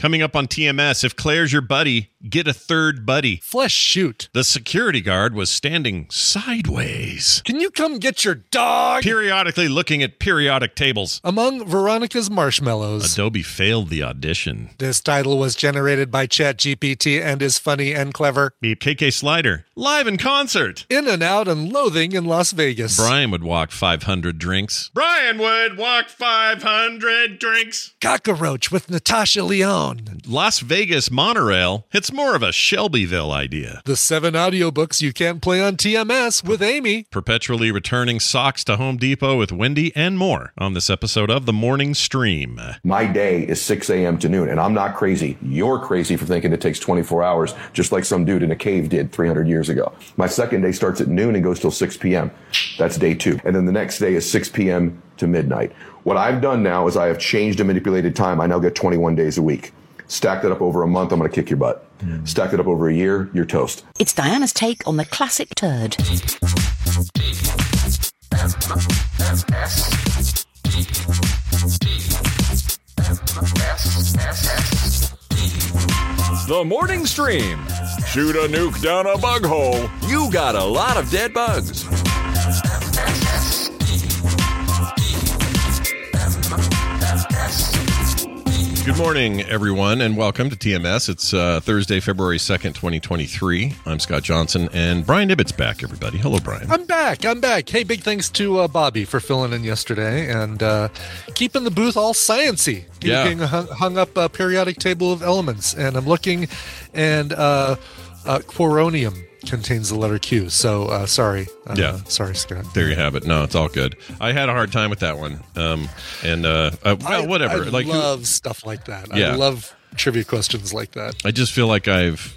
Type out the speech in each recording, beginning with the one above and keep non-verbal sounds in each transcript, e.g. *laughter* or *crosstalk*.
Coming up on TMS, if Clare's your buddy, get a third buddy. Flesh Chute. The security guard was standing sideways, Can you come get your dog? periodically looking at periodic tables. Among Veronica's marshmallows. Adobe failed the audition. This title was generated by ChatGPT and is funny and clever. Beep KK Slider, live in concert. In and out and loathing in Las Vegas. Brian would walk 500 drinks. Brian would walk 500 drinks. Cockroach with Natasha Lyonne. Las Vegas monorail, it's more of a Shelbyville idea. The seven audiobooks you can't play on TMS with Amy. Perpetually returning socks to Home Depot with Wendi and more on this episode of The Morning Stream. My day is 6 a.m. to noon, and I'm not crazy. You're crazy for thinking it takes 24 hours, just like some dude in a cave did 300 years ago. My second day starts at noon and goes till 6 p.m. That's day two. And then the next day is 6 p.m. to midnight. What I've done now is I have changed and manipulated time. I now get 21 days a week. Stack that up over a month, I'm going to kick your butt. Mm. Stack it up over a year, you're toast. It's Diana's take on the classic turd. The morning stream. Shoot a nuke down a bug hole. You got a lot of dead bugs. Good morning, everyone, and welcome to TMS. It's uh, Thursday, February 2nd, 2023. I'm Scott Johnson, and Brian Ibbott's back, everybody. Hello, Brian. I'm back. I'm back. Hey, big thanks to uh, Bobby for filling in yesterday and uh, keeping the booth all sciency. Yeah. Hung, hung up a periodic table of elements, and I'm looking, and uh, uh, quaronium contains the letter Q. So uh, sorry. Uh, Yeah. Sorry, Scott. There you have it. No, it's all good. I had a hard time with that one. Um, and, uh, uh well, I- whatever. I like, who- love stuff like that. Yeah. I love trivia questions like that. I just feel like I've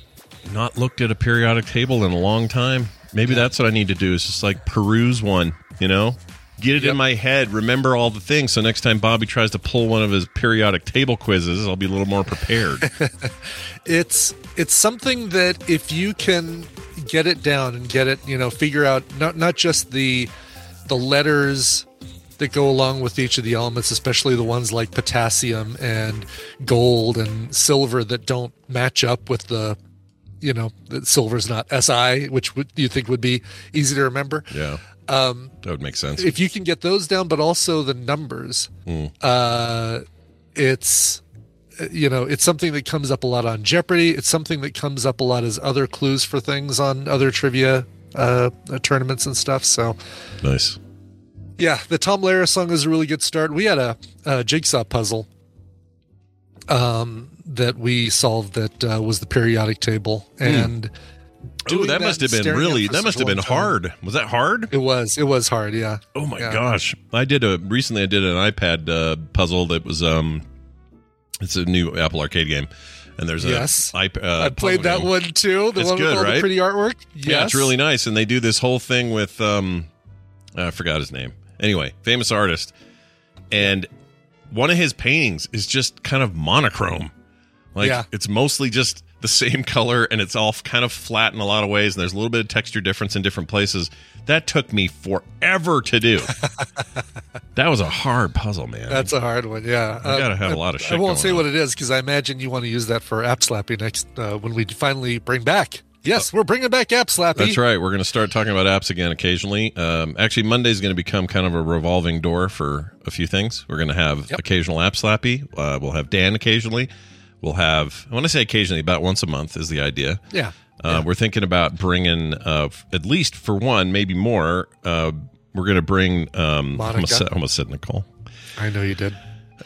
not looked at a periodic table in a long time. Maybe that's what I need to do is just like peruse one, you know? Get it in my head, remember all the things. So next time Bobby tries to pull one of his periodic table quizzes, I'll be a little more prepared. *laughs* it's it's something that if you can get it down and get it you know figure out not not just the the letters that go along with each of the elements especially the ones like potassium and gold and silver that don't match up with the you know that silver's not si which would you think would be easy to remember yeah. um That would make sense. if you can get those down but also the numbers uh it's you know it's something that comes up a lot on jeopardy it's something that comes up a lot as other clues for things on other trivia uh, tournaments and stuff so nice. yeah the tom lehrer song is a really good start we had a, a jigsaw puzzle um that we solved that uh, was the periodic table and Oh, doing that must have been really, that must have been time. hard. Was that hard? it was it was hard yeah Oh my Yeah. gosh! I did a recently. I did an iPad uh, puzzle that was um, it's a new Apple Arcade game, and there's a Yes. iP- uh, I played that game. one too. The It's one good, with all right? the pretty artwork. Yes. Yeah, it's really nice, and they do this whole thing with um, I forgot his name. Anyway, famous artist, and one of his paintings is just kind of monochrome. Like Yeah. it's mostly just the same *laughs* color, and it's all kind of flat in a lot of ways, and there's a little bit of texture difference in different places. That took me forever to do. *laughs* that was a hard puzzle, man. That's a hard one. Yeah, I gotta have a lot of I won't say on. what it is because I imagine you want to use that for App Slappy next uh, when we finally bring back Yes, we're bringing back App Slappy. That's right. We're going to start talking about apps again occasionally. Um, actually, Monday is going to become kind of a revolving door for a few things. We're going to have Yep. occasional app slappy. Uh, we'll have Dan occasionally. We'll have, I want to say occasionally, about once a month is the idea. Yeah. Uh, We're thinking about bringing, uh, at least for one, maybe more. Uh, we're going to bring, um, Monica? almost, said, almost said Nicole. I know you did.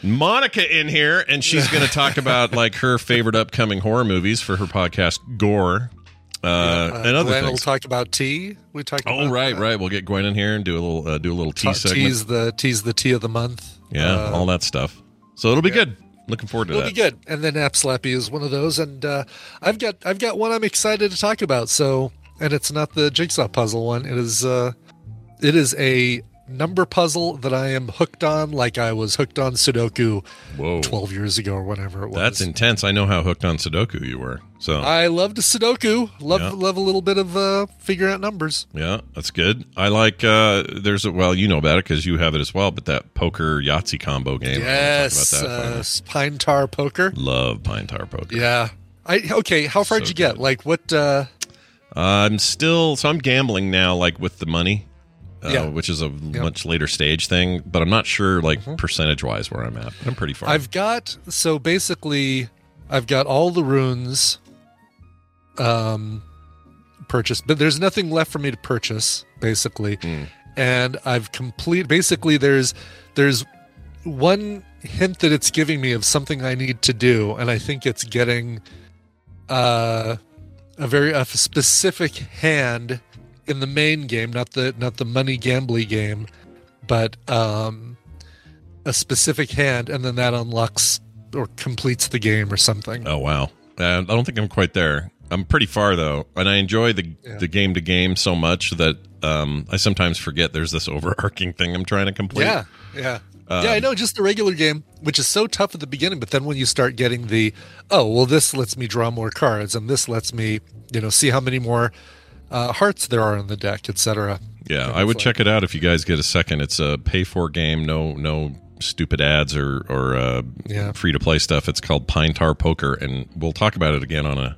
Monica in here, and she's going *laughs* to talk about like her favorite upcoming horror movies for her podcast, Gore, uh, Uh, and other will things. talk about tea. We talked. Oh about right, that. right. We'll get Gwen in here and do a little uh, do a little tea Ta- segment. Tease the tease the tea of the month. yeah, Uh, all that stuff. So it'll be good. Looking forward to It'll that. be good. And then App Slappy is one of those, and uh, I've got I've got one I'm excited to talk about. So, and it's not the jigsaw puzzle one. It is uh, it is a number puzzle that I am hooked on, like I was hooked on Sudoku Whoa, 12 years ago or whatever it was. that's intense. I know how hooked on Sudoku you were. So I loved Sudoku. Love Yeah. love a little bit of uh, figuring out numbers. yeah, that's good. I like. uh There's a well, you know about it because you have it as well. But that poker Yahtzee combo game. Yes, about that uh. Pine Tar Poker. love Pine Tar Poker. Yeah. I okay. How far So did you get? Like what? uh I'm still so I'm gambling now, like with the money, uh, Yeah. which is a much later stage thing. But I'm not sure, like Mm-hmm. percentage wise, where I'm at. I'm pretty far. I've got so basically, I've got all the runes, um, purchased, but there's nothing left for me to purchase basically, Hmm. and I've complete. Basically, there's there's one hint that it's giving me of something I need to do, and I think it's getting uh, a very a specific hand in the main game, not the not the money gambly game, but um, a specific hand, and then that unlocks or completes the game or something. Oh wow! Uh, I don't think I'm quite there. I'm pretty far though, and I enjoy the Yeah. the game to game so much that um, I sometimes forget there's this *laughs* overarching thing I'm trying to complete. Yeah, yeah. Um, yeah, I know, just the regular game, which is so tough at the beginning, but then when you start getting the, oh, well, this lets me draw more cards, and this lets me, you know, see how many more uh, hearts there are in the deck, etc. Yeah, I would check it out if you guys get a second. It's a pay for game, no no stupid ads or or uh, Yeah. free to play stuff. It's called Pine Tar Poker, and we'll talk about it again on a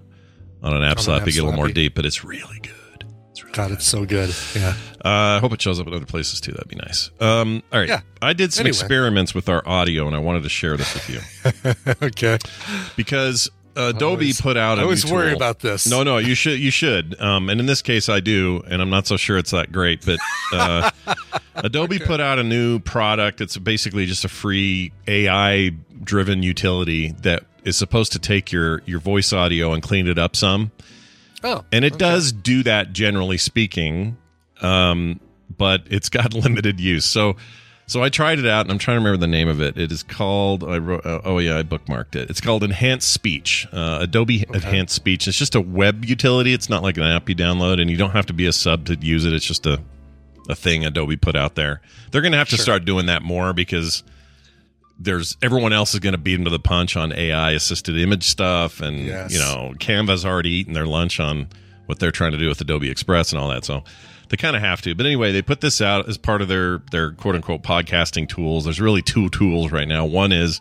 on an app On slap to get a little more deep. But it's really good. It's really God, it's so good. Yeah. Uh, I hope it shows up at other places too. That'd be nice. Um, all right. Yeah. I did some Anyway. experiments with our audio, and I wanted to share this with you *laughs* okay. because Adobe always- put out. a I worry tool. about this. No, no, you should. You should. Um, and in this case, I do, and I'm not so sure it's that great. But uh, *laughs* Adobe put out a new product. It's basically just a free AI-driven utility that is supposed to take your your voice audio and clean it up some. Oh, And it does do that generally speaking, um, but it's got *laughs* limited use. So, so I tried it out, and I'm trying to remember the name of it. It is called. I wrote. Uh, oh yeah, I bookmarked it. It's called Enhanced Speech. Uh, Adobe Enhanced Speech. It's just a web utility. It's not like an app you download, and you don't have to be a sub to use it. It's just a a thing Adobe put out there. They're going to have to start doing that more because there's everyone else is going to beat them to the punch on AI assisted image stuff, and Yes. you know Canva's already eaten their lunch on what they're trying to do with Adobe Express and all that. So they kind of have to. But anyway, they put this out as part of their their quote unquote podcasting tools. There's really two tools right now. One is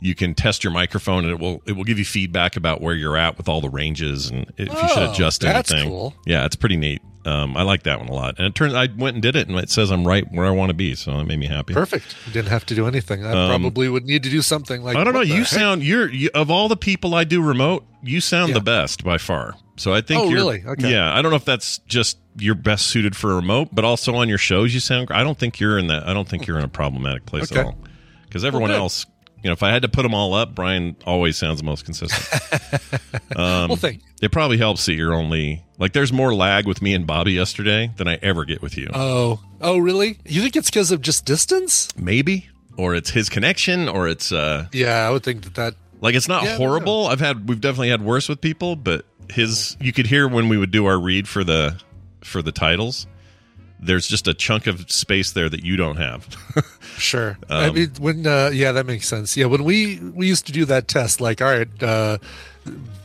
you can test your microphone and it will it will give you feedback about where you're at with all the ranges and if you should Oh, adjust that's anything. cool. Yeah, it's pretty neat. Um, I like that one a lot. And it turns I went and did it and it says I'm right where I want to be, so that made me happy. Perfect. You didn't have to do anything. I probably would need to do something like Um, I don't know. You heck? sound you're you, of all the people I do remote, you sound Yeah. the best by far. So I think Oh, you're really? Okay. Yeah, I don't know if that's just you're best suited for a remote, but also on your shows you sound. I don't think you're in that. I don't think you're in a problematic place Okay. at all. Because everyone good. else, you know, if I had to put them all up, Brian always sounds the most consistent. *laughs* well, thank it probably helps that you're only like there's more lag with me and Bobby yesterday than I ever get with you. Oh, oh, really? You think it's because of just distance? Maybe, or it's his connection, or it's uh Yeah, I would think that that. Like it's not Yeah, horrible. I've had we've definitely had worse with people, but his you could hear when we would do our read for the for the titles. There's just a chunk of space there that you don't have. *laughs* Sure. Um, I mean, when uh, yeah, that makes sense. Yeah, when we we used to do that test, like, all right, uh,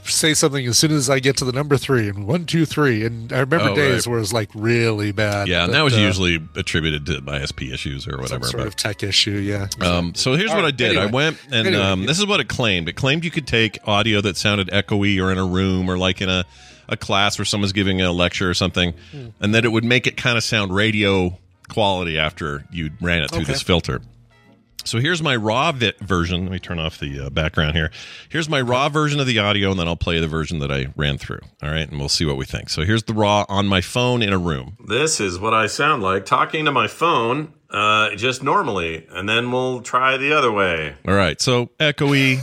say something as soon as I get to the number three and one, two, three, and I remember Oh, days right. where it was like really bad. yeah, and that was uh, usually attributed to ISP issues or some whatever. sort but of tech issue. Yeah. Um, so here's All what I right, did. I went and Anyway, um, yeah. this is what it claimed. It claimed you could take audio that sounded echoey or in a room or like in a a class where someone's giving a lecture or something, and that it would make it kind of sound radio quality after you ran it through Okay. this filter. So here's my raw vi- version. Let me turn off the uh, background here. Here's my raw version of the audio, and then I'll play the version that I ran through. All right, and we'll see what we think. So here's the raw on my phone in a room. This is what I sound like talking to my phone, uh, just normally, and then we'll try the other way. All right, so echoey,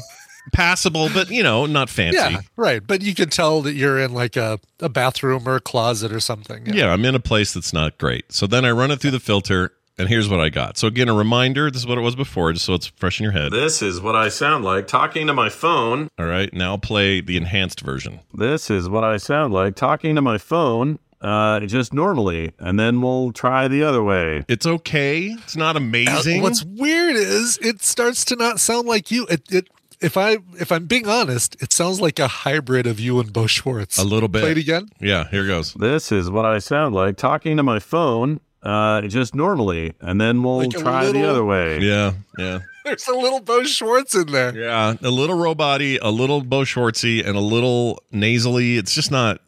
passable, but you know, not fancy. Yeah, right. But you can tell that you're in like a, a bathroom or a closet or something. Yeah. I'm in a place that's not great. So then I run it through the filter, and here's what I got. So again, a reminder this is what it was before, just so it's fresh in your head. This is what I sound like talking to my phone. All right, now play the enhanced version. This is what I sound like talking to my phone. Uh, just normally, and then we'll try the other way. It's okay. It's not Uh, amazing. what's weird is it starts to not sound like you. It, it if I if I'm being honest, it sounds like a hybrid of you and Bo Schwartz. a little bit. Play it again. Yeah, here goes. This is what I sound like talking to my phone. Uh, just normally, and then we'll Like a try the other way. Yeah, yeah. *laughs* There's a little Bo Schwartz in there. Yeah, a little robot a little Bo Schwartzy, and a little nasally. It's just not.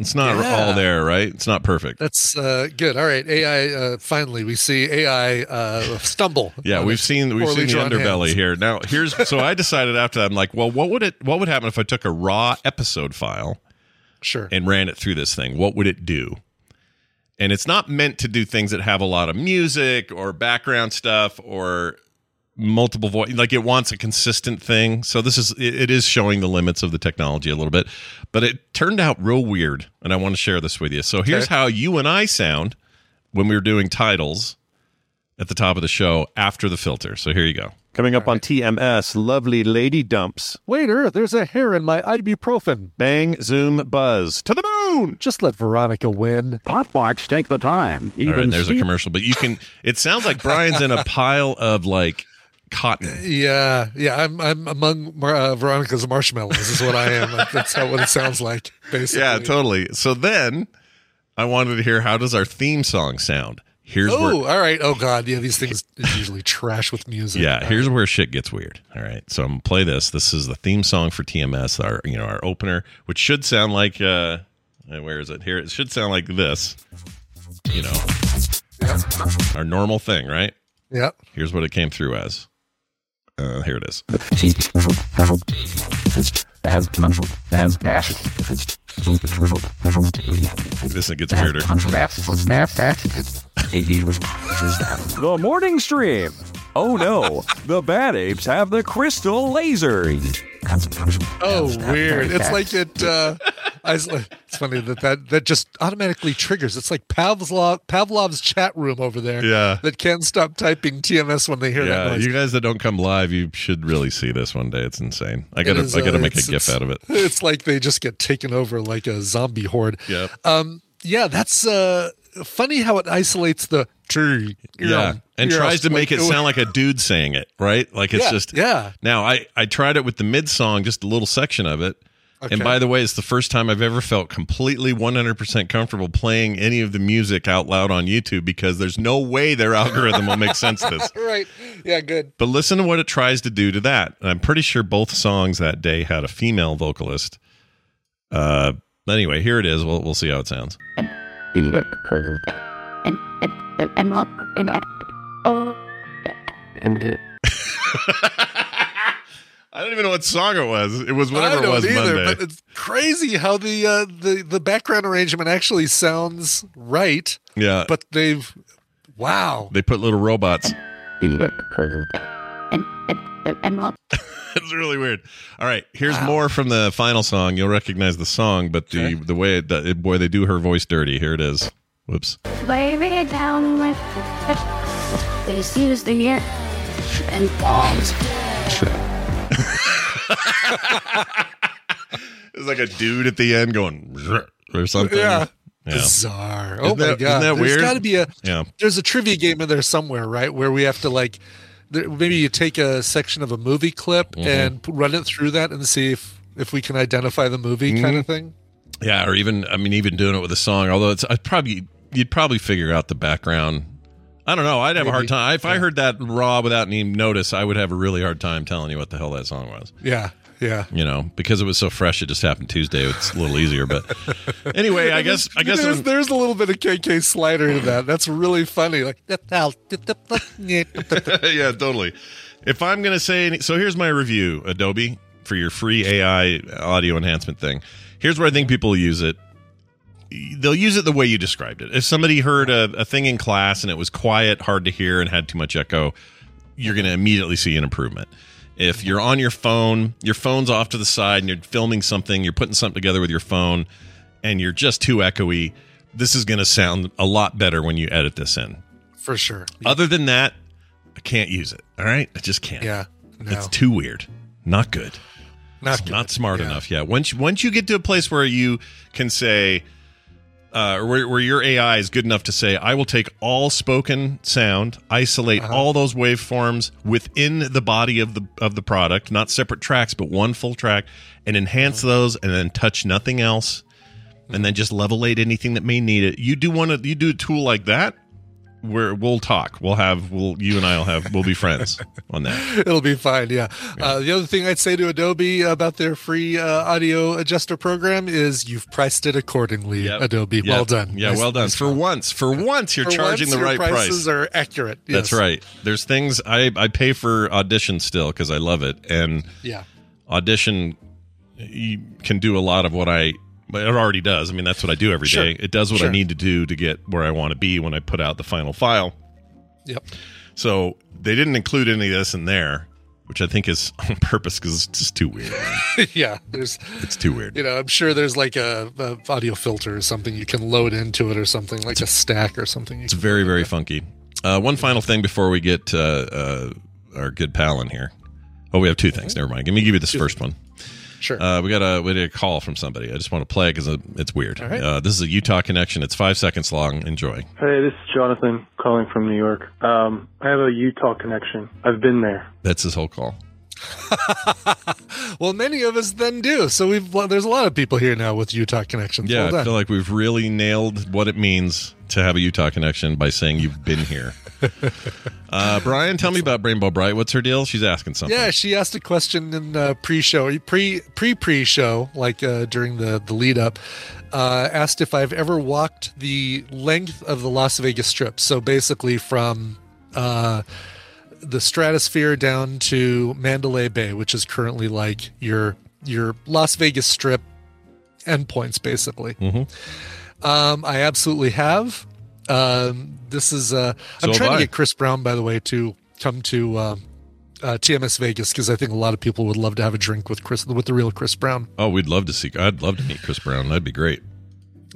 It's not Yeah. all there, right? It's not perfect. That's uh, good. All right, AI. Uh, finally, we see AI uh, stumble. *laughs* Yeah, we've seen we've seen the underbelly hands. here. Now here's so I *laughs* decided after that I'm like, well, what would it what would happen if I took a raw episode file Sure. and ran it through this thing? What would it do? And it's not meant to do things that have a lot of music or background stuff or multiple voice like it wants a consistent thing so this is it, it is showing the limits of the technology a little bit but it turned out real weird and i want to share this with you so here's Okay. how you and i sound when we were doing titles at the top of the show after the filter so here you go coming up on tms lovely lady dumps Waiter, there's a hair in my ibuprofen. bang zoom buzz to the moon Just let Veronica win. Potwatch take the time. all right Even there's a commercial but you can it sounds like brian's in a pile of like cotton Yeah, yeah. I'm I'm among Mar- uh, Veronica's marshmallows. Is what I am. *laughs* That's how what it sounds like. Basically. Yeah, totally. So then I wanted to hear how does our theme song sound? Here's Oh, where all right. Oh God, yeah. These things *laughs* is usually trash with music. yeah, here's where shit gets weird. All right, so I'm gonna play this. This is the theme song for TMS, our you know our opener, which should sound like uh, uh, where is it? Here it should sound like this. You know, our normal thing, right? Yeah. Here's what it came through as. Uh, here it is. This it gets weirder. The morning stream. Oh no, the bad apes have the crystal laser. Oh, weird. It's like it. Uh, I it's funny that, that that just automatically triggers. It's like Pavlov Pavlov's chat room over there. Yeah. That can't stop typing TMS when they hear that Yeah, noise. you guys that don't come live, you should really see this one day. It's insane. I gotta, is, I gotta uh, make a gif out of it. *laughs* It's like they just get taken over like a zombie horde. Yeah, Um. Yeah. That's uh funny how it isolates the tree. you yeah, and you tries to make it sound like a dude saying it, right? Like it's Yeah, just yeah. Now I I tried it with the mid song, just a little section of it. And Okay. by the way, it's the first time I've ever felt completely 100% comfortable playing any of the music out loud on YouTube because there's no way their algorithm will make sense of this. *laughs* right. Yeah. Good. But listen to what it tries to do to that. And I'm pretty sure both songs that day had a female vocalist. Uh, anyway, here it is. We'll we'll see how it sounds. *laughs* I don't even know what song it was. It was whatever I it don't was either, Monday. but it's crazy how the uh, the the background arrangement actually sounds right. yeah, But they've wow. they put little robots. *laughs* it's really weird. All right, here's more from the final song. You'll recognize the song, but the the way it, it boy they do her voice dirty. Here it is. Whoops. Lay me down with This is the year and bombs. *laughs* It's like a dude at the end going or something. Yeah. Yeah. Bizarre. Oh Isn't my that- god. isn't that There's weird? got to be a Yeah. there's a trivia game in there somewhere, right? Where we have to like there, maybe you take a section of a movie clip Mhm. and run it through that and see if if we can identify the movie kind Mm-hmm. of thing. Yeah, or even I mean, even doing it with a song. Although it's I probably you'd probably figure out the background. I don't know. I'd have a hard time if I heard that raw without any notice. I would have a really hard time telling you what the hell that song was. Yeah. Yeah. You know, because it was so fresh, it just happened Tuesday. It's a little easier, but *laughs* anyway, I guess I guess there's, there's a little bit of KK Slider to that. That's really funny. Like *laughs* *laughs* yeah, totally. If I'm going to say, any, so here's my review, Adobe, for your free AI audio enhancement thing. Here's where I think people use it. They'll use it the way you described it. If somebody heard a, a thing in class and it was quiet, hard to hear, and had too much echo, you're going to immediately see an improvement. If you're on your phone, your phone's off to the side and you're filming something, you're putting something together with your phone, and you're just too echoey, this is going to sound a lot better when you edit this in. for sure. Other than that, I can't use it. All right, I just can't. Yeah. No. It's too weird. Not good. Not good. not smart Yeah. enough. Yeah. Once once you get to a place where you can say, uh, where, where your AI is good enough to say, I will take all spoken sound, isolate Uh-huh. all those waveforms within the body of the of the product, not separate tracks, but one full track, and enhance Uh-huh. those, and then touch nothing else, and then just levelate anything that may need it. You do one of you do a tool like that. Where we'll talk, we'll have, we'll you and I'll have, we'll be friends *laughs* on that. It'll be fine. Yeah. Uh, the other thing I'd say to Adobe about their free uh, audio adjuster program is you've priced it accordingly. Yep. Adobe, Yep. well done. Yeah, Nice- well done. nice For once, for once, you're For charging once, the right price. prices are accurate. That's right. There's things I I pay for audition still because I love it, and Yeah. audition you can do a lot of what I. It already does. I mean, that's what I do every day. Sure. It does what I need to do to get where I want to be when I put out the final file. Yep. So they didn't include any of this in there, which I think is *laughs* on purpose because it's just too weird. *laughs* yeah. There's, It's too weird. you know, I'm sure there's like a, a audio filter or something you can load into it or something like a stack or something. It's very, very funky. Uh, one final thing before we get uh, uh, our good pal in here. Oh, we have two things. Never mind. Let me give you this first one. Sure. Uh, we got a we got a call from somebody. I just want to play because it's weird. All right. Uh, this is a Utah connection. It's five seconds long. Enjoy. Hey, this is Jonathan calling from New York. Um, I have a Utah connection. I've been there. That's his whole call. *laughs* well, many of us then do. So we've there's a lot of people here now with Utah connections. Yeah, well I feel like we've really nailed what it means to have a Utah connection by saying you've been here. *laughs* uh, Brian, tell me about Rainbow Bright. What's her deal? She's asking something. Yeah, she asked a question in uh, pre-show, pre pre pre show, like uh, during the the lead up. Uh, asked if I've ever walked the length of the Las Vegas Strip. So basically, from uh, the Stratosphere down to Mandalay Bay, which is currently like your your Las Vegas Strip endpoints, basically. Mm-hmm. Um, I absolutely have. Um, this is uh, I'm So trying to get Chris Brown, by the way, to come to uh, uh, TMS Vegas because I think a lot of people would love to have a drink with Chris, with the real Chris Brown. Oh, we'd love to see. I'd love to meet Chris Brown. That'd be great.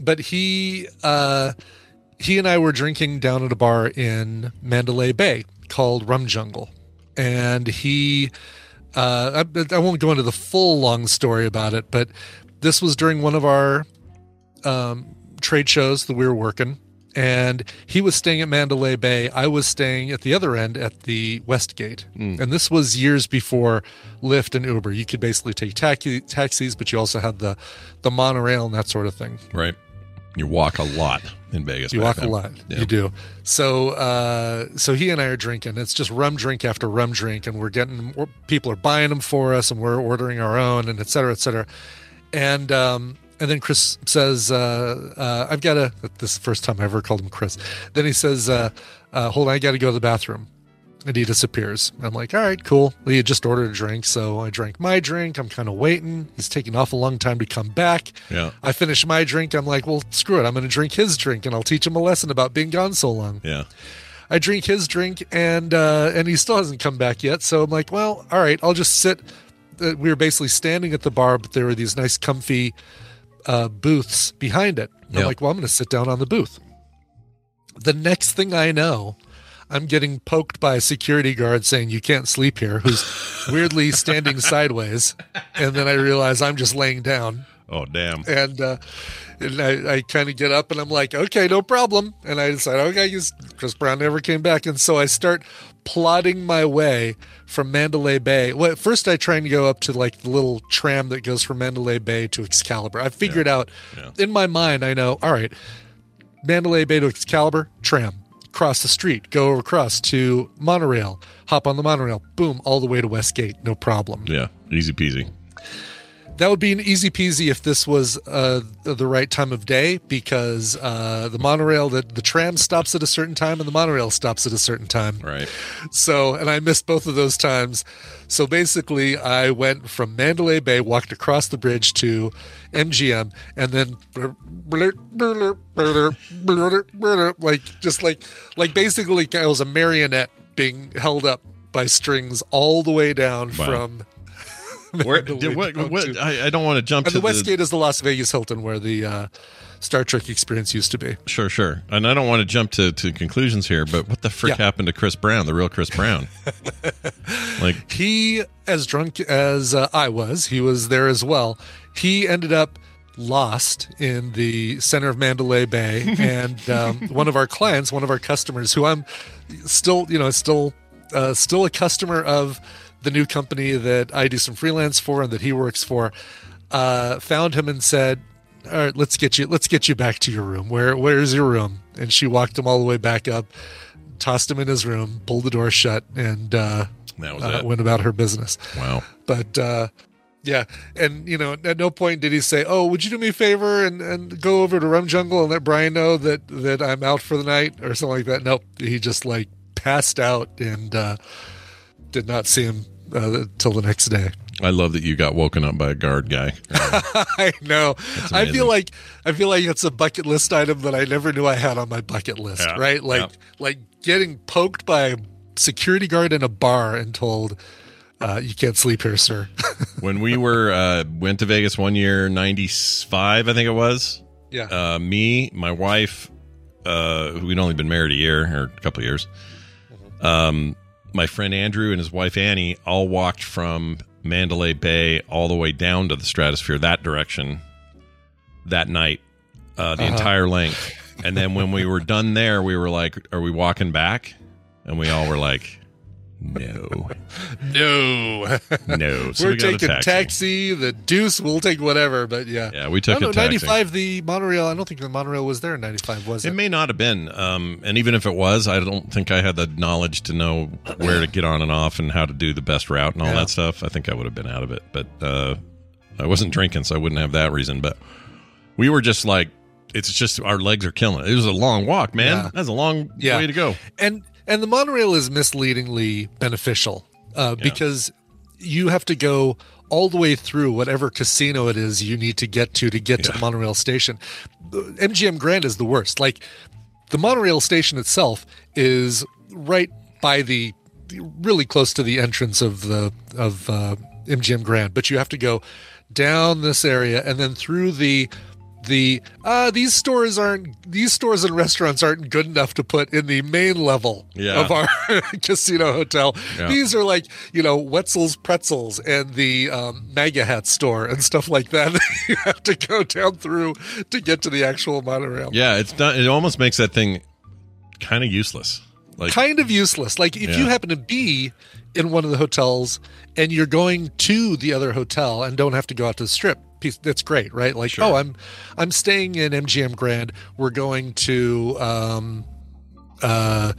But he, uh, he and I were drinking down at a bar in Mandalay Bay called Rum Jungle, and he, uh, I, I won't go into the full long story about it, but this was during one of our um, trade shows that we were working. And he was staying at Mandalay Bay. I was staying at the other end at the Westgate. Mm. And this was years before Lyft and Uber. You could basically take taxi, taxis, but you also had the, the monorail and that sort of thing. Right. You walk a lot in Vegas. You walk a lot. Yeah. You do. So, uh, so he and I are drinking. It's just rum drink after rum drink, and we're getting people are buying them for us, and we're ordering our own, and et cetera, et cetera. And um, and then Chris says, uh, uh, "I've got to." This is the first time I ever called him Chris. Then he says, uh, uh, "Hold on, I got to go to the bathroom." And he disappears. I'm like, all right, cool. He had just ordered a drink, so I drank my drink. I'm kind of waiting. He's taking off a long time to come back. Yeah. I finish my drink. I'm like, well, screw it. I'm going to drink his drink, and I'll teach him a lesson about being gone so long. Yeah. I drink his drink, and uh, and he still hasn't come back yet. So I'm like, well, all right, I'll just sit. Uh, we were basically standing at the bar, but there were these nice, comfy uh, booths behind it. And I'm like, well, I'm going to sit down on the booth. The next thing I know, I'm getting poked by a security guard saying you can't sleep here, who's weirdly *laughs* standing sideways, and then I realize I'm just laying down Oh, damn. and uh, and I, I kind of get up and I'm like, okay, no problem. And I decide, okay, Chris Brown never came back, and so I start plodding my way from Mandalay Bay. Well, at first I try and go up to like the little tram that goes from Mandalay Bay to Excalibur. I figured out in my mind, I know, all right, Mandalay Bay to Excalibur, tram. Cross the street, go across to monorail, hop on the monorail, boom, all the way to Westgate, no problem. Yeah. Easy peasy. That would be an easy peasy if this was uh, the right time of day because uh, the monorail, the, the tram stops at a certain time and the monorail stops at a certain time. Right. So, and I missed both of those times. So basically, I went from Mandalay Bay, walked across the bridge to MGM, and then like just like like basically I was a marionette being held up by strings all the way down Wow. from. *laughs* Where, did, what, what, I, I don't want to jump and to the Westgate is the Las Vegas Hilton where the uh, Star Trek experience used to be. Sure, sure. And I don't want to jump to, to conclusions here, but what the frick Yeah. happened to Chris Brown, the real Chris Brown? *laughs* like, He, as drunk as uh, I was, he was there as well. He ended up lost in the center of Mandalay Bay, *laughs* and um, one of our clients, one of our customers, who I'm still, you know, still, uh, still a customer of the new company that I do some freelance for and that he works for, uh, found him and said, "All right, let's get you, let's get you back to your room. Where, where's your room?" And she walked him all the way back up, tossed him in his room, pulled the door shut, and uh, That was uh, it. went about her business. wow. But uh, yeah, and you know, at no point did he say, "Oh, would you do me a favor and, and go over to Rum Jungle and let Brian know that that I'm out for the night or something like that." Nope, he just like passed out and uh, did not see him uh, till the next day. I love that you got woken up by a guard guy. *laughs* I know. I feel like I feel like it's a bucket list item that I never knew I had on my bucket list. Yeah, Right? Like yeah. like getting poked by a security guard in a bar and told, uh, "You can't sleep here, sir." *laughs* when we were uh, went to Vegas one year, ninety five, I think it was. yeah. Uh, me, my wife, uh, who we'd only been married a year or a couple of years. Um, my friend Andrew and his wife Annie all walked from Mandalay Bay all the way down to the Stratosphere that direction that night, uh, the Uh-huh. entire length. And then when we were done there, we were like, "Are we walking back?" And we all were like, "No, *laughs* no. *laughs* no." So We're we taking taxi. taxi. The deuce. We'll take whatever. But yeah. Yeah, we took I taxi. 95, the monorail. I don't think the monorail was there in 95, was it? It may not have been, um, and even if it was, I don't think I had the knowledge to know where to get on and off and how to do the best route and all Yeah. that stuff. I think I would have been out of it, but uh, I wasn't drinking, so I wouldn't have that reason. But we were just like, it's just our legs are killing it. It was a long walk, man. Yeah. That's a long Yeah. way to go. and and the monorail is misleadingly beneficial uh, because you have to go all the way through whatever casino it is you need to get to to get to the monorail station. MGM Grand is the worst. Like the monorail station itself is right by the really close to the entrance of the of uh, MGM Grand, but you have to go down this area and then through the the uh these stores aren't these stores and restaurants aren't good enough to put in the main level Yeah. of our *laughs* casino hotel. Yeah. These are like, you know, Wetzel's Pretzels and the um, MAGA hat store and stuff like *laughs* that. you have to go down through to get to the actual monorail. Yeah, it's done. It almost makes that thing kind of useless. Like, kind of useless. Like if you happen to be in one of the hotels and you're going to the other hotel and don't have to go out to the strip, piece that's great, right? Like, Sure. oh, I'm I'm staying in MGM Grand. We're going to um uh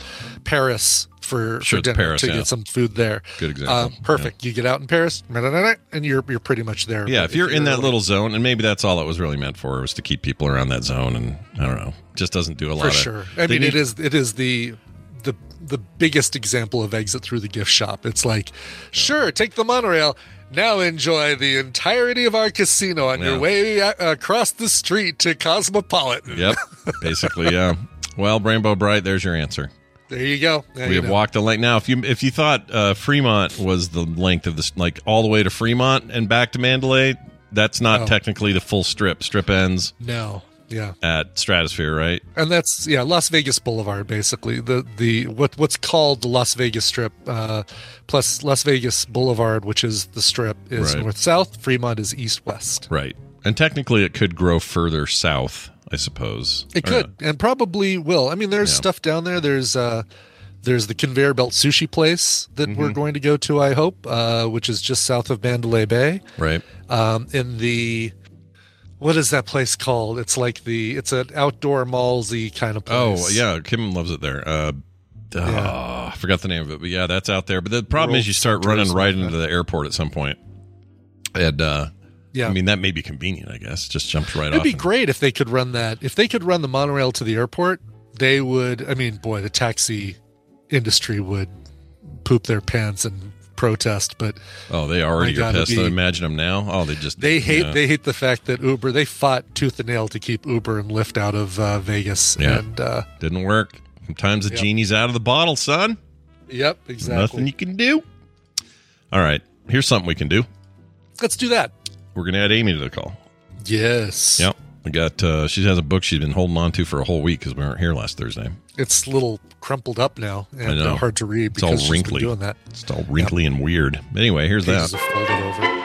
Paris for, Sure, for dinner Paris, to yeah. get some food there. Good example, Um, perfect. You get out in Paris, *laughs* and you're you're pretty much there. yeah, But if you're in that little zone, and maybe that's all it was really meant for, was to keep people around that zone, and I don't know, just doesn't do a lot. for of, sure. I mean, it need- is it is the the the biggest example of exit through the gift shop. It's like, sure, take the monorail. Now enjoy the entirety of our casino on Yeah. your way across the street to Cosmopolitan. Yep, *laughs* basically, yeah. Well, Rainbow Bright, there's your answer. There you go. Now we you have know. walked the length. Now, if you if you thought uh, Fremont was the length of this, like all the way to Fremont and back to Mandalay, that's not technically the full strip. Strip ends No, yeah, at Stratosphere, right? and that's yeah, Las Vegas Boulevard, basically the the what what's called the Las Vegas Strip, uh, plus Las Vegas Boulevard, which is the strip, is Right. north south. Fremont is east west. Right. And technically, it could grow further south, I suppose. It Or could and probably will. I mean, there's Yeah. stuff down there. There's uh, there's the conveyor belt sushi place that we're Mm-hmm. going to go to. I hope, uh, which is just south of Mandalay Bay. Right. Um, in the what is that place called? It's like the it's an outdoor mallsy kind of place. Oh yeah, Kim loves it there. Uh, ah, I forgot the name of it, but yeah, that's out there. But the problem World is, you start running right into the airport at some point. And uh, Yeah. I mean that may be convenient. I guess just jumps right off. It'd be and- great if they could run that. If they could run the monorail to the airport, they would. I mean, boy, the taxi industry would poop their pants and protest. But Oh, they already are pissed. be- Imagine them now. Oh, they just they hate yeah. they hate the fact that Uber they fought tooth and nail to keep Uber and Lyft out of uh, Vegas. Yeah. And uh, didn't work. Sometimes the Yep. genie's out of the bottle, son. yep, exactly. Nothing you can do. All right, here's something we can do. Let's do that. We're gonna add Amy to the call. Yes. Yep. We got. uh She has a book she's been holding on to for a whole week because we weren't here last Thursday. It's a little crumpled up now I and know. uh, hard to read It's all because she's been wrinkly. doing that. It's all wrinkly and weird. Anyway, here's Pages that. folded over.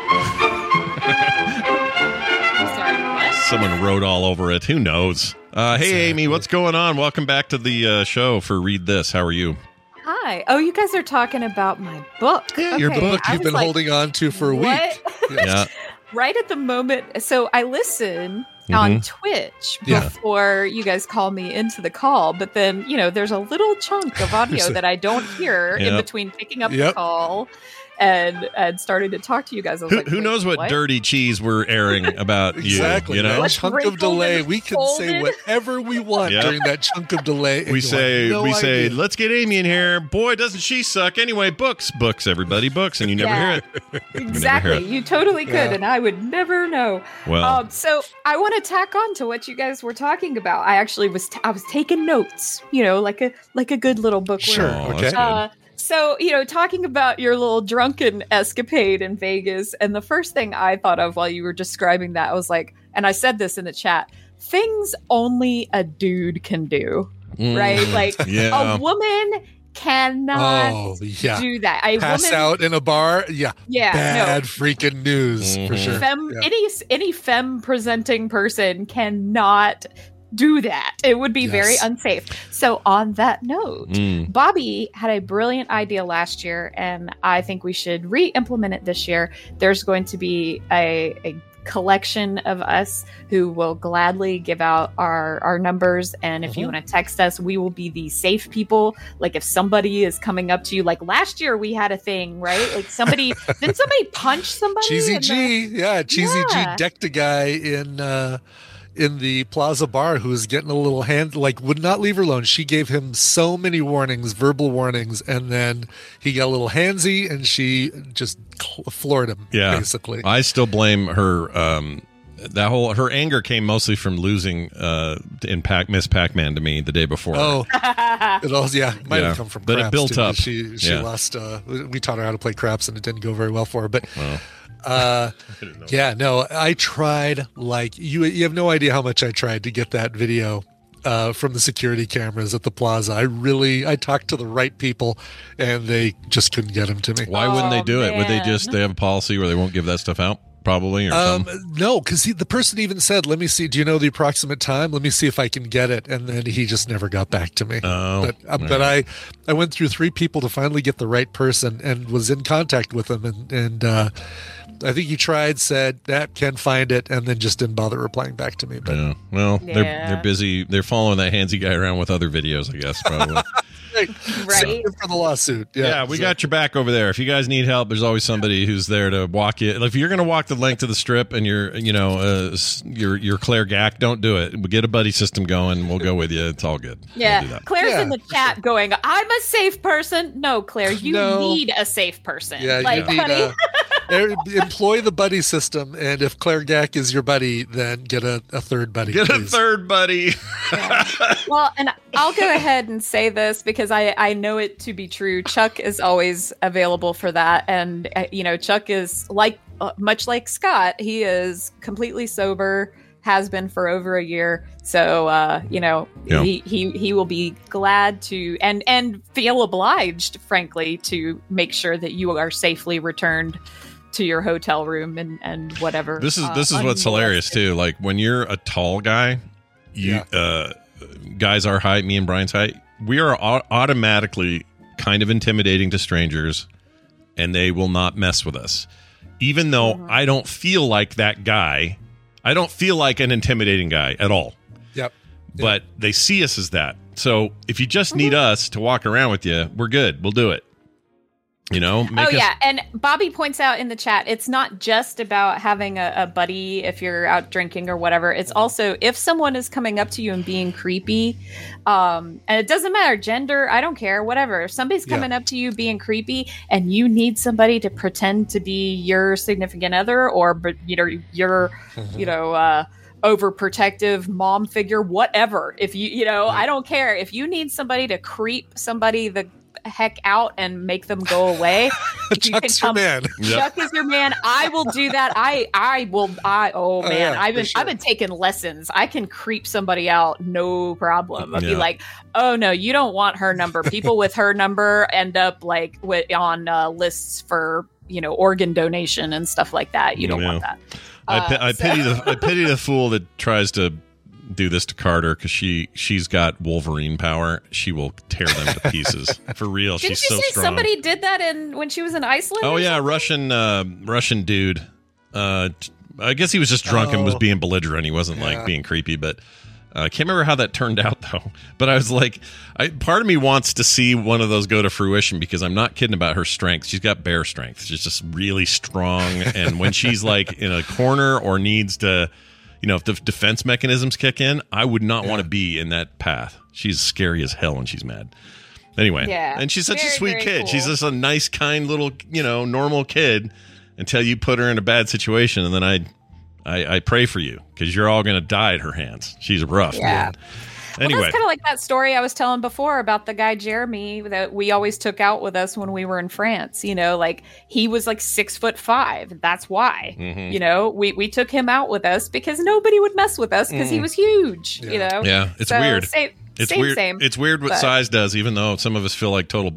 *laughs* Someone wrote all over it. Who knows? Uh, hey, Amy, what's going on? Welcome back to the uh, show for Read This. How are you? Hi. Oh, you guys are talking about my book. Yeah, your book I you've been like, holding on to for a what? week. Yeah. *laughs* right at the moment. So I listen on Mhm. Twitch Yeah. before you guys call me into the call, but then you know there's a little chunk of audio that I don't hear in between picking up the call and and starting to talk to you guys. I was Who, like, who knows what, dirty cheese we're airing about Exactly. *laughs* you? You know, that chunk of delay. We can say whatever we want Yeah. during that chunk of delay. we say no we say let's get Amy in here. Boy, doesn't she suck? Anyway, books, books, everybody, books, and you never Yeah. *laughs* hear it. You Exactly. hear it. You totally could, Yeah. and I would never know. Well. um, so I want to tack on to what you guys were talking about. I actually was t- I was taking notes, you know, like a like a good little book. Sure, okay. Uh, so you know, talking about your little drunken escapade in Vegas, and the first thing I thought of while you were describing that, I was like, and I said this in the chat: things only a dude can do, Mm. right? *laughs* Like Yeah. a woman cannot Oh, yeah. do that. A Pass woman out in a bar. Yeah. Yeah, no. Bad freaking news for sure. Fem, Yeah. any any femme presenting person cannot do that. It would be very unsafe. So on that note, Mm. Bobby had a brilliant idea last year, and I think we should re-implement it this year. There's going to be a, a collection of us who will gladly give out our our numbers and if you Mm-hmm. want to text us we will be the safe people like if somebody is coming up to you like last year we had a thing right like somebody *laughs* didn't somebody punched somebody Cheesy in the- G, yeah, Cheesy Yeah. G decked a guy in uh in the Plaza Bar who was getting a little hand like would not leave her alone. She gave him so many warnings, verbal warnings, and then he got a little handsy and she just floored him. Yeah, basically. I still blame her. Um, that whole her anger came mostly from losing uh, in Pac Miss Pac Man to me the day before. Oh, *laughs* it all yeah, it might Yeah, have come from but it craps, built too, up. 'cause She she Yeah. lost. Uh, we taught her how to play craps, and it didn't go very well for her. But uh, *laughs* yeah, no, I tried like you. You have no idea how much I tried to get that video. Uh, from the security cameras at the plaza, I really I talked to the right people, and they just couldn't get them to me. Why wouldn't they do it? Would they just they have a policy where they won't give that stuff out? Probably or Um, something. no, because the person even said, "Let me see. Do you know the approximate time? Let me see if I can get it." And then he just never got back to me. Oh, but uh, but I I went through three people to finally get the right person, and was in contact with them, and and uh, I think he tried, said that can find it, and then just didn't bother replying back to me. But Yeah. Well, they're they're busy. They're following that handsy guy around with other videos, I guess. Probably. *laughs* right for the lawsuit. Yeah, Yeah, we so- got your back over there. If you guys need help, there's always somebody who's there to walk you. If you're going to walk the length of the strip and you're, you know, uh, your you're you're Clare Gack, don't do it. We get a buddy system going. We'll go with you. It's all good. We'll do Yeah, that. Clare's Yeah, in the chat going, "I'm a safe person." No, Clare, you No. need a safe person. Yeah, like, you need honey, uh, er- employ the buddy system, and if Clare Gack is your buddy, then get a, a third buddy. Get a third buddy. *laughs* well, and I'll go ahead and say this because I I know it to be true. Chuck is always available for that, and uh, you know, Chuck is like uh, much like Scott. He is completely sober. Has been for over a year, so uh, you know Yeah. he, he he will be glad to and and feel obliged, frankly, to make sure that you are safely returned to your hotel room and and whatever. This is uh, this is what's hilarious too. Like when you're a tall guy, you uh, guys our height, me and Brian's height, we are au- automatically kind of intimidating to strangers, and they will not mess with us. Even though Mm-hmm. I don't feel like that guy, I don't feel like an intimidating guy at all. Yep. But they see us as that. So if you just Mm-hmm. need us to walk around with you, we're good. We'll do it. You know, oh yeah, and Bobby points out in the chat, it's not just about having a, a, buddy if you're out drinking or whatever. It's also if someone is coming up to you and being creepy, um, and it doesn't matter gender, I don't care, whatever. If somebody's coming yeah. up to you being creepy, and you need somebody to pretend to be your significant other or you know your mm-hmm. you know. Uh, overprotective mom figure whatever if you you know i don't care if you need somebody to creep somebody the heck out and make them go away. *laughs* Chuck's come, your man. Chuck is your man. I will do that. I I will. I oh, oh man, yeah, I've been sure. I've been taking lessons. I can creep somebody out no problem. I'll yeah. be like, oh no, you don't want her number. People with her number end up like with, on uh, lists for you know organ donation and stuff like that. You don't yeah. want that. I, uh, I so. pity the I pity the fool that tries to do this to Carter because she she's got Wolverine power. She will tear them to pieces *laughs* for real. Didn't she's you so say strong. somebody did that in when she was in Iceland? Oh yeah, Russian uh, Russian dude. Uh, I guess he was just drunk oh. and was oh. being belligerent. He wasn't yeah. like being creepy, but uh, I can't remember how that turned out *laughs* though. But I was like, I, part of me wants to see one of those go to fruition because I'm not kidding about her strength. She's got bear strength. She's just really strong, and when she's like in a corner or needs to you know, if the defense mechanisms kick in, I would not yeah. want to be in that path. She's scary as hell when she's mad. Anyway, yeah, and she's such very, a sweet kid. Cool. She's just a nice, kind little, you know, normal kid until you put her in a bad situation, and then I, I, I pray for you because you're all going to die at her hands. She's rough. Yeah. Man. Anyway, well, kind of like that story I was telling before about the guy Jeremy that we always took out with us when we were in France. You know, like he was like six foot five. That's why. Mm-hmm. You know, we we took him out with us because nobody would mess with us because mm. he was huge. Yeah. You know, yeah, it's so, weird. Same, it's same, weird. Same, it's weird what but. size does. Even though some of us feel like total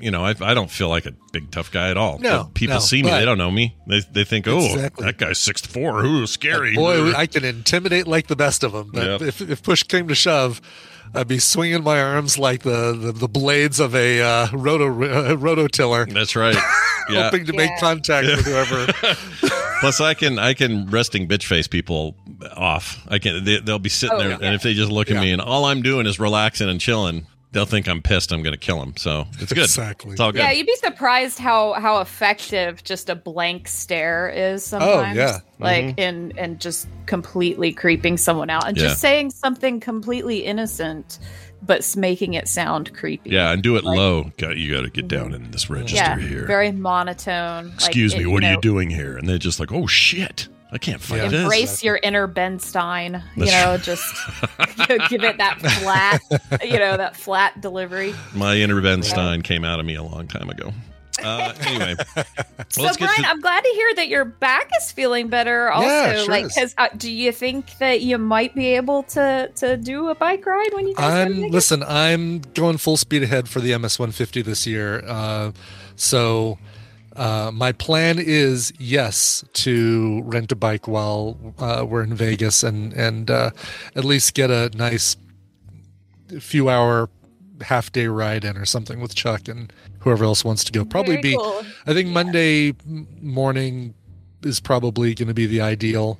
you know, I, I don't feel like a big tough guy at all. No, people no, see me, they don't know me. They they think, oh, exactly. that guy's six four. Ooh, scary. boy, I can intimidate like the best of them. But yep. if if push came to shove, I'd be swinging my arms like the the, the blades of a uh, roto uh, rototiller. That's right. *laughs* Yeah. hoping to yeah. make contact with whoever. *laughs* Plus, I can I can resting bitch face people off. I can they, will be sitting oh, there, yeah. and if they just look at me, and all I'm doing is relaxing and chilling, they'll think I'm pissed. I'm going to kill them. So it's good. Exactly. It's all good. Yeah, you'd be surprised how how effective just a blank stare is sometimes. Oh sometimes. yeah. Like Mm-hmm. in and just completely creeping someone out and Yeah. just saying something completely innocent, but making it sound creepy. Yeah, and do it Like- low. Got you got to get down in this register Yeah, here. very monotone. like, Excuse it- me, what are know, you doing here? And they're just like, oh shit, I can't fight Yeah. this. Embrace your inner Ben Stein. You That's know, just *laughs* give it that flat, you know, that flat delivery. My inner Ben Stein came out of me a long time ago. Uh, anyway, *laughs* well, So, Brian, to- I'm glad to hear that your back is feeling better. Also, Yeah, sure like, because uh, do you think that you might be able to to do a bike ride when you guys get I'm listen. I'm going full speed ahead for the MS150 this year. Uh, so uh, my plan is yes to rent a bike while uh, we're in Vegas and and uh, at least get a nice few hour half day ride in or something with Chuck and whoever else wants to go. Probably Very be. cool. I think Monday morning is probably going to be the ideal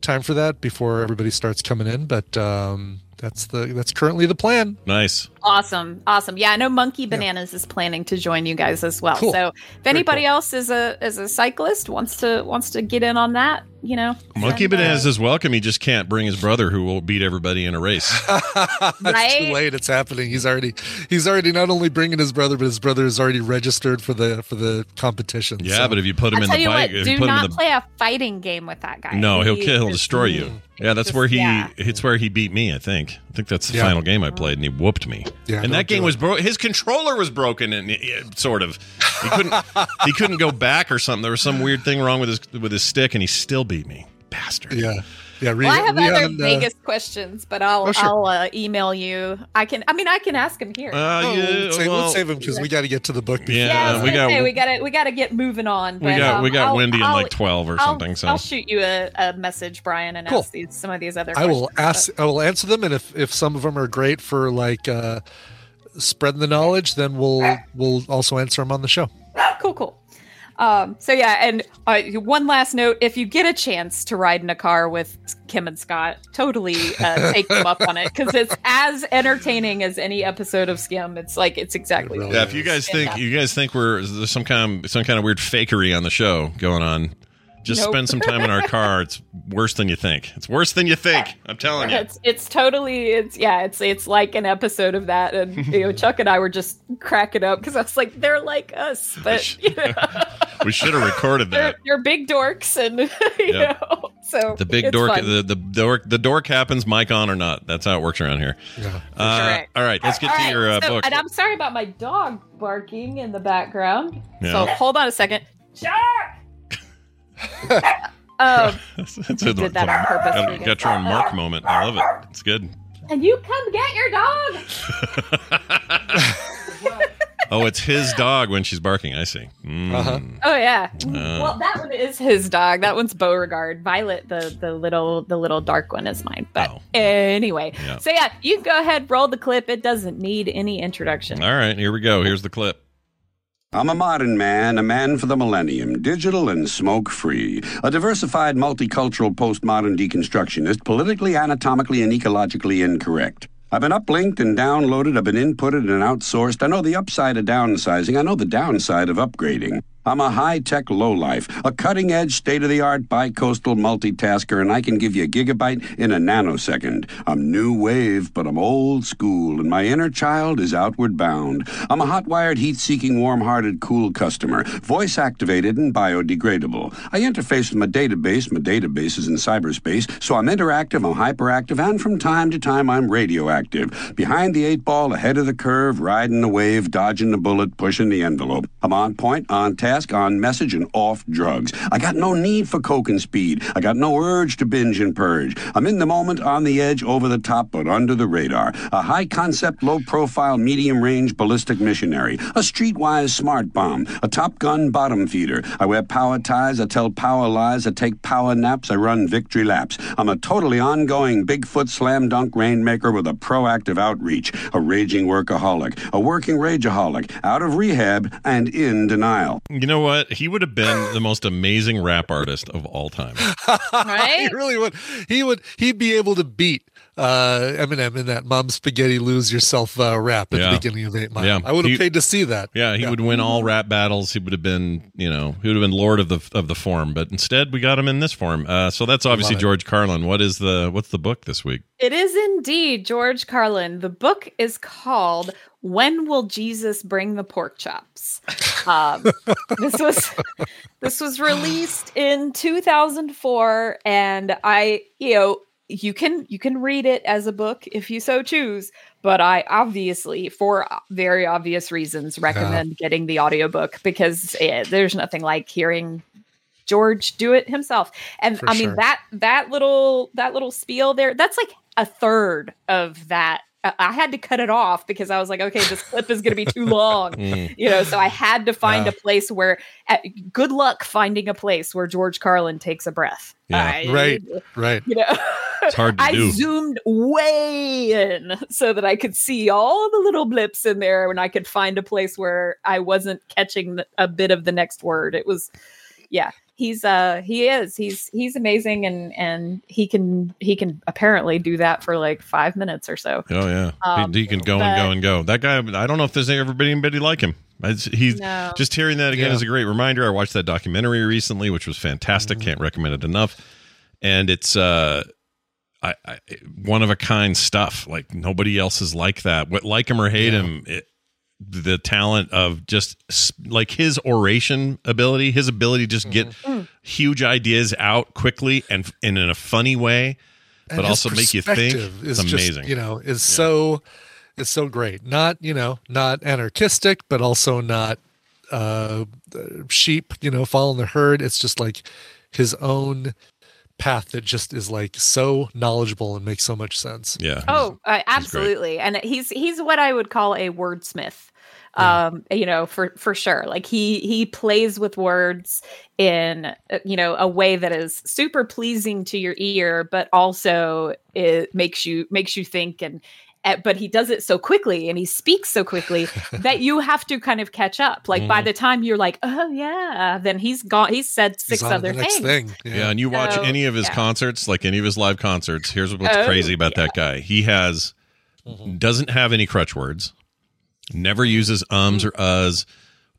time for that before everybody starts coming in. But um, that's the that's currently the plan. nice. Awesome, awesome. Yeah, I know Monkey Bananas is planning to join you guys as well. Cool. So if anybody else is a is a cyclist wants to wants to get in on that, you know, Monkey send, uh, Bananas is welcome. He just can't bring his brother, who will beat everybody in a race. *laughs* It's Right? too late. It's happening. He's already he's already not only bringing his brother, but his brother is already registered for the for the competition. Yeah, So- but if you put him I'll in tell the you bike, what, if you do put him not in the play a fighting game with that guy. no, he'll He kill, he'll is- destroy you. Yeah, that's just- where he. yeah. It's where he beat me. I think. I think that's the Yeah. final game I played, and he whooped me. Yeah, and that game was it. bro. His controller was broken, and uh, sort of. He couldn't. he couldn't go back or something. There was some weird thing wrong with his with his stick, and he still beat me. Bastard. yeah, yeah. Re- Well, I have other Rihanna- Vegas questions, but I'll Oh, sure. I'll uh, email you. I can. I mean, I can ask him here. Uh, Oh, yeah, we'll, save, well, we'll save him because we got to get to the book. Yeah, yeah, we got- say, we got to we got to get moving on. we got um, we got I'll- Wendi in I'll- like twelve or I'll- something. So I'll shoot you a, a message, Brian, and Cool. ask these, some of these other. I will questions, ask. I will answer them, and if if some of them are great for like uh, spreading the knowledge, then we'll we'll also answer them on the show. Cool, cool. Um, so yeah, and uh, one last note: if you get a chance to ride in a car with Kim and Scott, totally uh, take them up on it because it's as entertaining as any episode of Skim. It's like it's exactly. what Yeah, if you guys think Fantastic. you guys think we're there's some kind of, some kind of weird fakery on the show going on, just Nope. spend some time in our car. It's worse than you think. It's worse than you think. I'm telling you. It's it's totally it's yeah it's it's like an episode of that and you know Chuck and I were just cracking up because I was like they're like us but you know *laughs* We should have recorded they're, that. they're big dorks and *laughs* you Yep. know so The big it's dork, fun. the, the dork, the dork happens, mic on or not. That's how it works around here. Uh, Correct. all right, let's get All to right, your uh, so- book. and I'm sorry about my dog barking in the background Yeah. so hold on a second Chuck um, It's I a- did that on purpose Got, you got your own mark moment. I love it. It's good. and you come get your dog *laughs* Oh, it's his dog when she's barking. I see. Mm. Uh-huh. Oh yeah. Uh. well, that one is his dog. That one's Beauregard. Violet, the the little the little dark one, is mine. But anyway, Yeah. so yeah, you can go ahead roll the clip. It doesn't need any introduction. All right, here we go. Here's the clip. I'm a modern man, a man for the millennium, digital and smoke free. A diversified, multicultural, postmodern deconstructionist, politically, anatomically, and ecologically incorrect. I've been uplinked and downloaded, I've been inputted and outsourced. I know the upside of downsizing, I know the downside of upgrading. I'm a high tech lowlife, a cutting edge, state of the art bi-coastal multitasker, and I can give you a gigabyte in a nanosecond. I'm new wave, but I'm old school, and my inner child is outward bound. I'm a hot wired, heat seeking, warm hearted, cool customer, voice activated and biodegradable. I interface with my database, my database is in cyberspace, so I'm interactive, I'm hyperactive, and from time to time I'm radioactive. Behind the eight ball, ahead of the curve, riding the wave, dodging the bullet, pushing the envelope. I'm on point, on task, on message, and off drugs. I got no need for coke and speed. I got no urge to binge and purge. I'm in the moment, on the edge, over the top, but under the radar. A high concept, low profile, medium range ballistic missionary. A streetwise smart bomb. A top gun bottom feeder. I wear power ties. I tell power lies. I take power naps. I run victory laps. I'm a totally ongoing Bigfoot slam dunk rainmaker with a proactive outreach. A raging workaholic. A working rageaholic. Out of rehab and in denial. You know what? He would have been the most amazing rap artist of all time. *laughs* Right? he really would. He would. He'd be able to beat uh, Eminem in that "Mom Spaghetti Lose Yourself" uh, rap at Yeah. the beginning of Eight Mile. Yeah. I would have paid to see that. Yeah, he would win all rap battles. He would have been, you know, he would have been lord of the of the form. But instead, we got him in this form. Uh, so that's obviously George Carlin. What is the what's the book this week? It is indeed George Carlin. The book is called "When Will Jesus Bring the Pork Chops?" Um, *laughs* this was this was released in 2004, and I, you know, you can you can read it as a book if you so choose. But I obviously, for very obvious reasons, recommend getting the audiobook because eh, there's nothing like hearing George do it himself. And For I mean sure. that that little that little spiel there, that's like a third of that. I- I had to cut it off because I was like, okay, this clip is going to be too *laughs* long, Mm. you know. So I had to find Yeah. a place where. Uh, good luck finding a place where George Carlin takes a breath. Yeah. I- Right. Right. You know, *laughs* It's hard to I do. zoomed way in so that I could see all the little blips in there, and I could find a place where I wasn't catching a bit of the next word. It was, yeah, he's uh he is he's he's amazing, and and he can he can apparently do that for like five minutes or so. Oh yeah, Um, he, he can go and go and go. That guy, I don't know if there's ever been anybody like him. It's- He's No. just hearing that again Yeah. is a great reminder. I watched that documentary recently, which was fantastic. Mm-hmm. Can't recommend it enough. And it's uh, I, I one of a kind stuff. Like nobody else is like that. What like him or hate him, it, the talent of just like his oration ability, his ability to just Mm-hmm. get huge ideas out quickly and, and in a funny way, And but also make you think. It's is just, amazing. you know, is so is so great. Not you know, not anarchistic, but also not uh, sheep. You know, following the herd. It's just like his own path that just is like so knowledgeable and makes so much sense. yeah. Oh, uh, great. absolutely. And he's he's what I would call a wordsmith. Um, you know, for for sure. Like he he plays with words in uh, you know a way that is super pleasing to your ear, but also it makes you makes you think and eh, but he does it so quickly and he speaks so quickly *laughs* that you have to kind of catch up. Like by Mhm. the time you're like, oh yeah, then he's gone. He's said six on other the next things. thing. Yeah. and you watch So, any of his yeah. concerts, like any of his live concerts. Here's what's Oh, crazy about that guy. He has doesn't have any crutch words. Never uses ums hmm. or uhs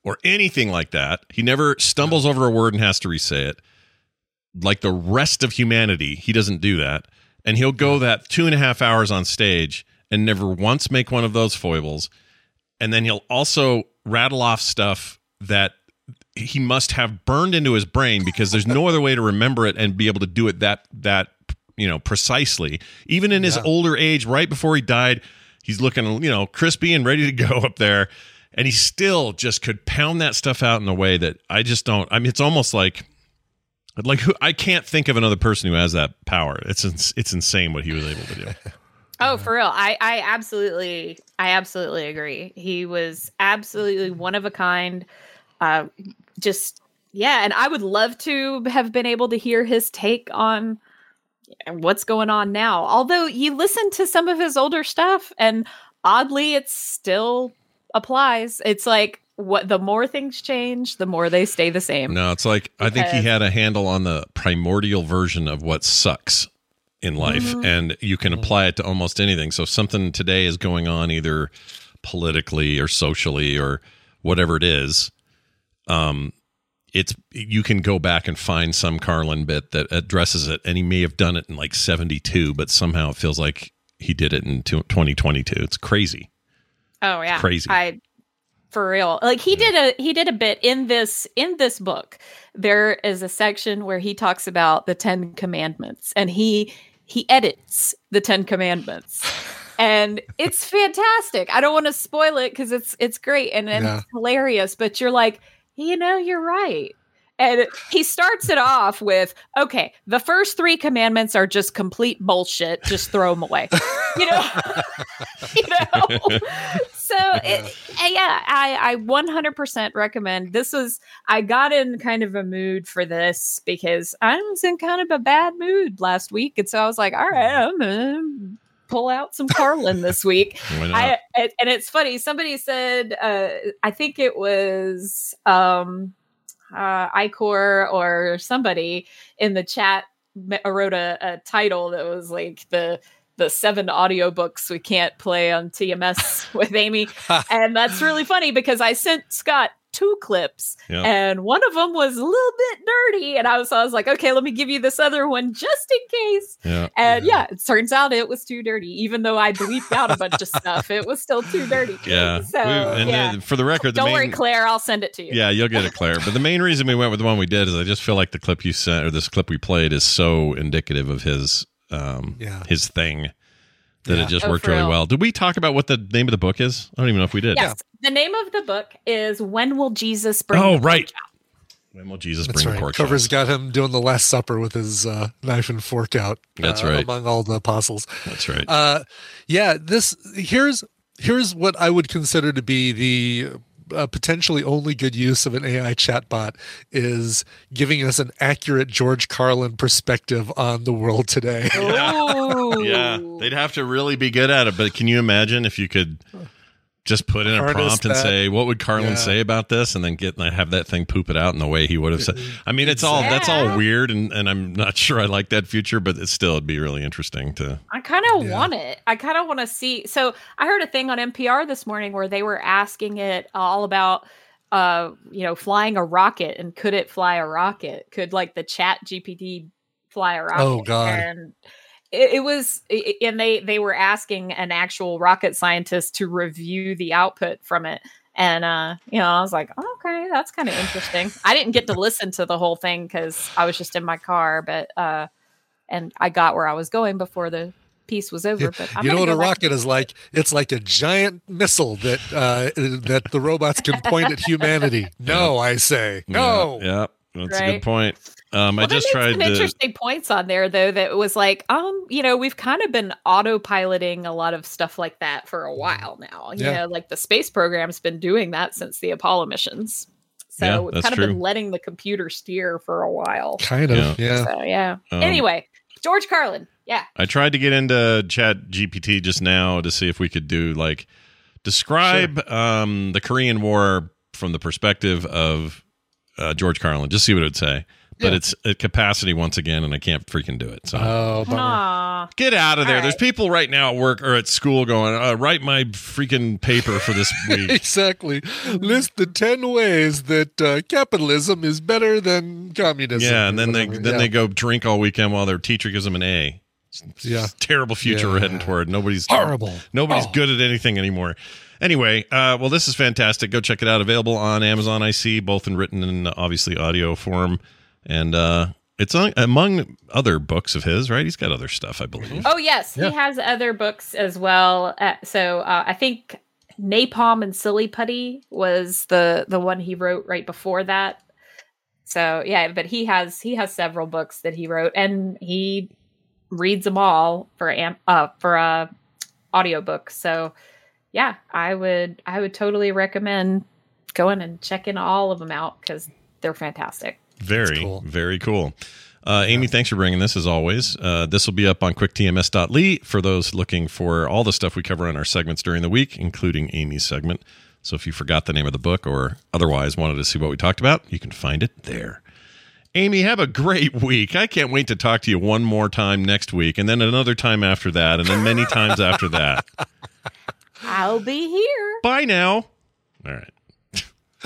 or anything like that. He never stumbles over a word and has to re-say it. Like the rest of humanity, he doesn't do that. And he'll go that two and a half hours on stage and never once make one of those foibles. And then he'll also rattle off stuff that he must have burned into his brain because there's no other way to remember it and be able to do it that that you know precisely even in his Yeah. older age right before he died he's looking you know crispy and ready to go *laughs* up there and he still just could pound that stuff out in a way that I just don't I mean it's almost like like I can't think of another person who has that power it's it's insane what he was able to do *laughs* Oh, for real. I, I absolutely, I absolutely agree. He was absolutely one of a kind. Uh, just, yeah. And I would love to have been able to hear his take on what's going on now. Although you listen to some of his older stuff and oddly, it still applies. It's like, what the more things change, the more they stay the same. No, it's like I think he had a handle on the primordial version of what sucks in life, Mhm. and you can apply it to almost anything. So if something today is going on either politically or socially or whatever it is, um, it's you can go back and find some Carlin bit that addresses it, and he may have done it in like seventy two, but somehow it feels like he did it in twenty twenty two. It's crazy. Oh yeah, Crazy. I for real. Like he did a he did a bit in this in this book. There is a section where he talks about the Ten Commandments, and he he edits the Ten Commandments, *laughs* and it's fantastic. I don't want to spoil it because it's it's great and, and Yeah. it's hilarious. But you're like, you know, you're right. And he starts it off with, okay, the first three commandments are just complete bullshit. Just throw them away. You know, *laughs* you know. So *laughs* it, yeah, I I 100% recommend. This was I got in kind of a mood for this because I was in kind of a bad mood last week, and so I was like, all right, mm-hmm. I'm gonna pull out some Carlin this week. *laughs* I, and it's funny. Somebody said, uh, I think it was um, uh, Icor or somebody in the chat wrote a, a title that was like the the seven audiobooks we can't play on TMS *laughs* with Amy. and that's really funny because I sent Scott two clips Yeah. and one of them was a little bit dirty and I was I was like, okay, let me give you this other one just in case. Yeah. And yeah, it turns out it was too dirty. Even though I bleeped out a bunch of stuff, it was still too dirty. Yeah. So, We- and yeah. for the record, the Don't main, worry, Clare. I'll send it to you. Yeah, you'll get it, Clare. But the main reason we went with the one we did is I just feel like the clip you sent or this clip we played is so indicative of his um Yeah. his thing that Yeah. it just Oh, worked for really real. well. Did we talk about what the name of the book is? I don't even know if we did. Yes. The name of the book is When Will Jesus Bring Oh, the right. When will Jesus That's bring right. the pork chop? Cover's got him doing the Last Supper with his uh, knife and fork out. That's uh, right. Among all the apostles. That's right. Uh, yeah. This here's here's what I would consider to be the uh, potentially only good use of an AI chatbot is giving us an accurate George Carlin perspective on the world today. *laughs* Ooh. yeah, they'd have to really be good at it. But can you imagine if you could just put in a Harness prompt and that. say, "What would Carlin Yeah. say about this?" and then get and have that thing poop it out in the way he would have said. I mean, it's all that's all weird, and, and I'm not *laughs* sure I like that future, but it still it'd be really interesting to. I kind of want it. I kind of want to see. So I heard a thing on NPR this morning where they were asking it all about, uh, you know, flying a rocket and could it fly a rocket? Could like the Chat GPT fly a rocket? Oh, God. And it, it was, i- and they they were asking an actual rocket scientist to review the output from it. And uh, you know, I was like, okay, that's kind of interesting. I didn't get to listen to the whole thing because I was just in my car, but uh, and I got where I was going before the piece was over. But I'm you know what a go back- rocket is like? It's like a giant missile that uh, that the robots can point at humanity. *laughs* No, I say no. Yeah, yeah, that's a good point. Um, Well, they just tried some to. interesting points on there though that was like, um, you know, we've kind of been autopiloting a lot of stuff like that for a while now. You Yeah. know, like the space program's been doing that since the Apollo missions. So Yeah, we've that's kind of true. been letting the computer steer for a while. Kind of, yeah. So yeah. Um, anyway, George Carlin. Yeah. I tried to get into Chat GPT just now to see if we could do like describe um, the Korean War from the perspective of uh, George Carlin. Just see what it would say. But Yeah. it's at capacity once again, and I can't freaking do it. So Oh, bummer. Aw. get out of there. All There's people right now at work or at school going, uh, write my freaking paper for this *laughs* week. exactly. List the ten ways that uh, capitalism is better than communism. yeah, and then they then Yeah. they go drink all weekend while their teacher gives them an A. It's Yeah. terrible future we're heading toward. Nobody's Horrible. Nobody's Oh. good at anything anymore. Anyway, uh, well, this is fantastic. Go check it out. Available on Amazon. I see both in written and uh, obviously audio form, and uh, it's on, among other books of his. Right? He's got other stuff, I believe. Oh yes, Yeah. he has other books as well. Uh, so uh, I think Napalm and Silly Putty was the the one he wrote right before that. So yeah, but he has he has several books that he wrote, and he reads them all for am- uh for a audiobook. So yeah, I would I would totally recommend going and checking all of them out because they're fantastic. Very, cool. very cool. Uh, Amy, thanks for bringing this as always. Uh, this will be up on quicktms.ly for those looking for all the stuff we cover on our segments during the week, including Amy's segment. So if you forgot the name of the book or otherwise wanted to see what we talked about, you can find it there. Amy, have a great week. I can't wait to talk to you one more time next week, and then another time after that, and then many times after that. *laughs* I'll be here. Bye now. All right.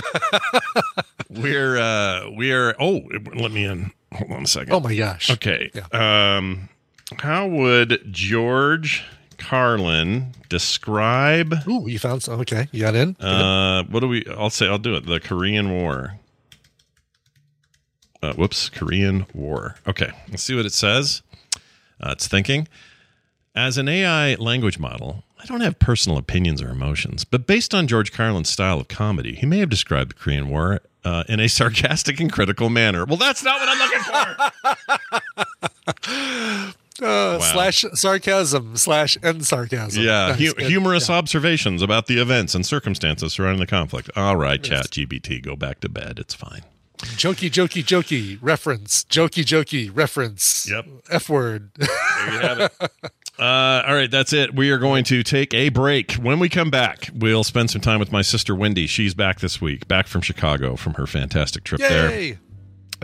*laughs* we're uh we're oh let me in. Hold on a second. Oh my gosh. Okay. Um how would George Carlin describe Ooh, you found some. Okay, you got in. uh what do we I'll say I'll do it. The Korean War. Uh, whoops, Korean War. Okay, let's see what it says. Uh, it's thinking. As an AI language model, I don't have personal opinions or emotions, but based on George Carlin's style of comedy, he may have described the Korean War uh, in a sarcastic and critical manner. Well, that's not what I'm looking for. *laughs* Uh, Slash sarcasm slash end sarcasm. Yeah, hu- humorous observations about the events and circumstances surrounding the conflict. All right, Chat GPT, go back to bed. It's fine. Jokey, jokey, jokey reference. Jokey, jokey reference. Yep. F word. There you have it. Uh, all right, that's it. We are going to take a break. When we come back, we'll spend some time with my sister Wendi. She's back this week, back from Chicago from her fantastic trip there.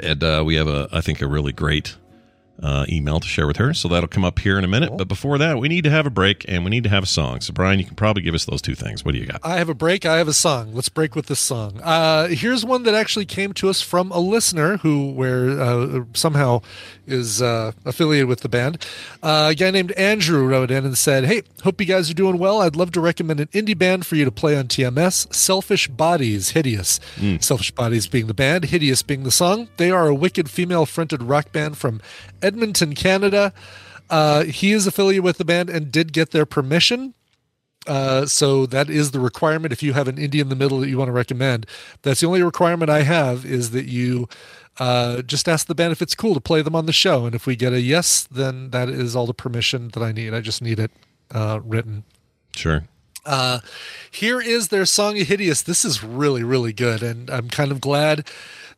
And uh, we have a I think a really great uh, email to share with her. So that'll come up here in a minute. But before that, we need to have a break and we need to have a song. So Brian, you can probably give us those two things. What do you got? I have a break. I have a song. Let's break with this song. Uh, here's one that actually came to us from a listener who, where uh, somehow is uh, affiliated with the band. Uh, a guy named Andrew wrote in and said, "Hey, hope you guys are doing well. I'd love to recommend an indie band for you to play on TMS. Selfish Bodies, Hideous. Selfish Bodies being the band, Hideous being the song. They are a wicked female-fronted rock band from Edmonton, Canada." Uh, he is affiliated with the band and did get their permission. Uh, so that is the requirement. If you have an indie in the middle that you want to recommend, that's the only requirement I have is that you uh, just ask the band if it's cool to play them on the show. And if we get a yes, then that is all the permission that I need. I just need it uh, written. Sure. Uh, here is their song Hideous. This is really, really good. And I'm kind of glad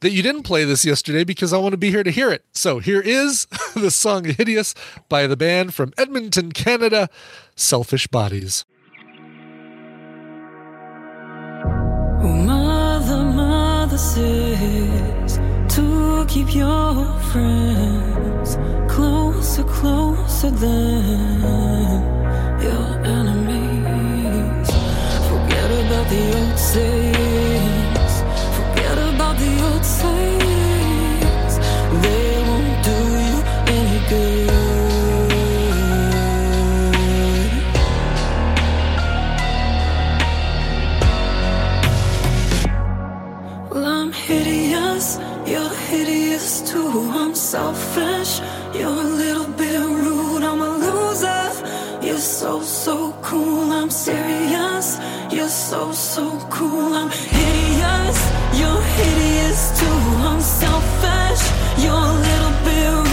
that you didn't play this yesterday because I want to be here to hear it. So here is *laughs* the song Hideous by the band from Edmonton, Canada, Selfish Bodies. Oh, mother, mother says to keep your friends closer, closer than your enemies. Forget about the old sayings. I'm hideous, you're hideous too. I'm selfish, you're a little bit rude. I'm a loser, you're so, so cool. I'm serious, you're so, so cool. I'm hideous, you're hideous too. I'm selfish, you're a little bit rude.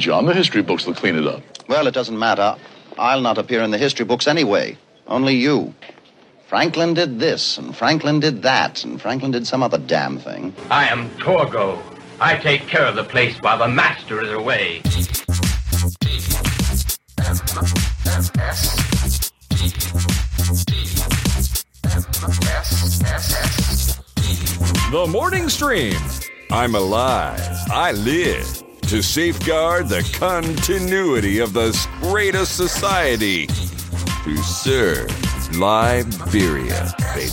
John. The history books will clean it up. Well, it doesn't matter. I'll not appear in the history books anyway. Only you. Franklin did this, and Franklin did that, and Franklin did some other damn thing. I am Torgo. I take care of the place while the master is away. The morning stream. I'm alive. I live to safeguard the continuity of the greatest society. To serve Liberia, baby.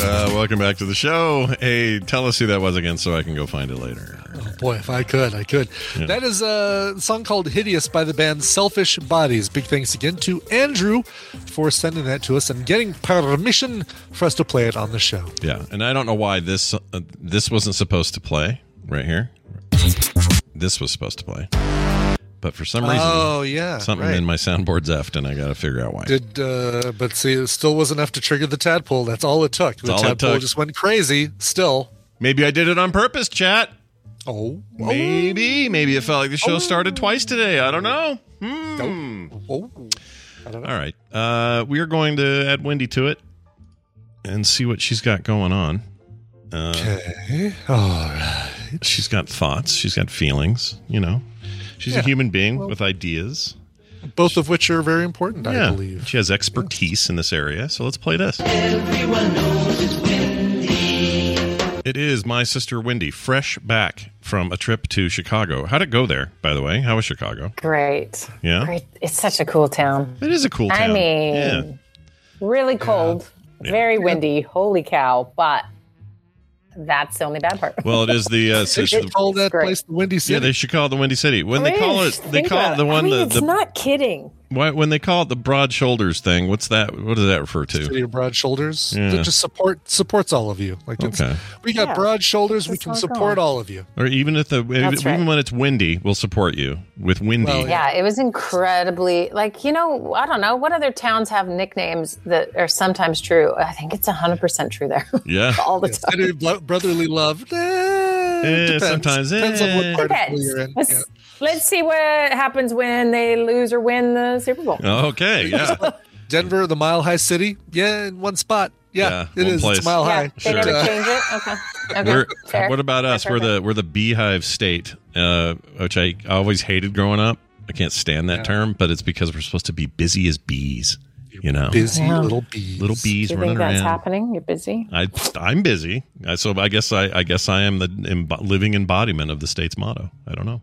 Uh, welcome back to the show. Hey, tell us who that was again so I can go find it later. Boy, if I could, I could. Yeah. That is a song called Hideous by the band Selfish Bodies. Big thanks again to Andrew for sending that to us and getting permission for us to play it on the show. Yeah, and I don't know why this uh, this wasn't supposed to play right here. This was supposed to play, but for some reason, Oh, yeah, something right. in my soundboard's effed, and I got to figure out why. Did uh, but see, it still wasn't enough to trigger the tadpole. That's all it took. The tadpole took. just went crazy. Still, Maybe I did it on purpose, chat. Oh, maybe, maybe it felt like the show started twice today. I don't know. Hmm. Oh, All right, uh, we are going to add Wendi to it and see what she's got going on. Uh, okay, all right. She's got thoughts. She's got feelings. You know, she's Yeah, a human being with ideas. Both of which are very important, I believe. she has expertise in this area. So let's play this. It is my sister Wendi, fresh back from a trip to Chicago. How'd it go there, by the way? How was Chicago? Great. Yeah? Great. It's such a cool town. It is a cool town. I mean, Yeah. really cold, very windy. Holy cow! But that's the only bad part. Well, it is the. Uh, *laughs* They should call that place the Windy City. yeah, they should call it the Windy City. When they call it, they call it the one. I mean, the, it's the not kidding. Why, when they call it the broad shoulders thing. What's that? What does that refer to? City of broad shoulders. Yeah. That just support supports all of you. Like it's, Okay. we got Yeah. broad shoulders. we can support going. all of you. Or even if the That's even right. when it's windy, we'll support you with windy. Well, Yeah, it was incredibly like you know I don't know what other towns have nicknames that are sometimes true. I think it's hundred percent true there. *laughs* Yeah. all the City time. brotherly love. Eh, Eh, depends. sometimes, depends on eh. what part of Depends. you're in. Yeah. Let's see what happens when they lose or win the Super Bowl. Okay, yeah. *laughs* Denver, the Mile High City. Yeah, in one spot. Yeah, Yeah, it one place. It's Mile Yeah, High. they Sure. never change it. Okay, *laughs* okay, We're- fair. what about us? Fair, We're fair, the we're the beehive state, uh, which I always hated growing up. I can't stand that Yeah. term, but it's because we're supposed to be busy as bees. You know, busy Yeah. little bees. little bees Do you running think that's around. happening? You're busy. I I'm busy, so I guess I I guess I am the embo- living embodiment of the state's motto. I don't know.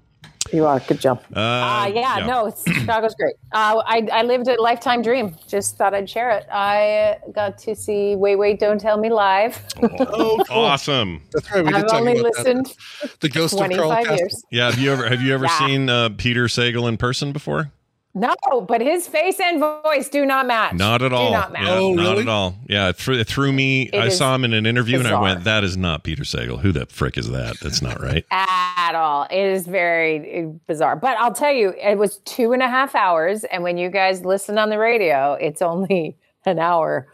You are. Good job. Uh, Uh, yeah, no, Chicago's great. Uh, I, I lived a lifetime dream. Just thought I'd share it. I got to see Wait, Wait, Don't Tell Me live. Oh, cool. awesome. That's right. We did I've talk only listened that. The ghost of Carl 25 Kasell. years. Yeah, have you ever have you ever Yeah. seen uh, Peter Sagal in person before? No, but his face and voice do not match. Not at all. Do not match. Yeah, Oh, not really? at all. Yeah, it threw, it threw me. It I saw him in an interview and I went, "That is not Peter Sagal. Who the frick is that? That's not right." *laughs* At all. It is very uh, bizarre. But I'll tell you, it was two and a half hours. And when you guys listen on the radio, it's only *laughs* an hour.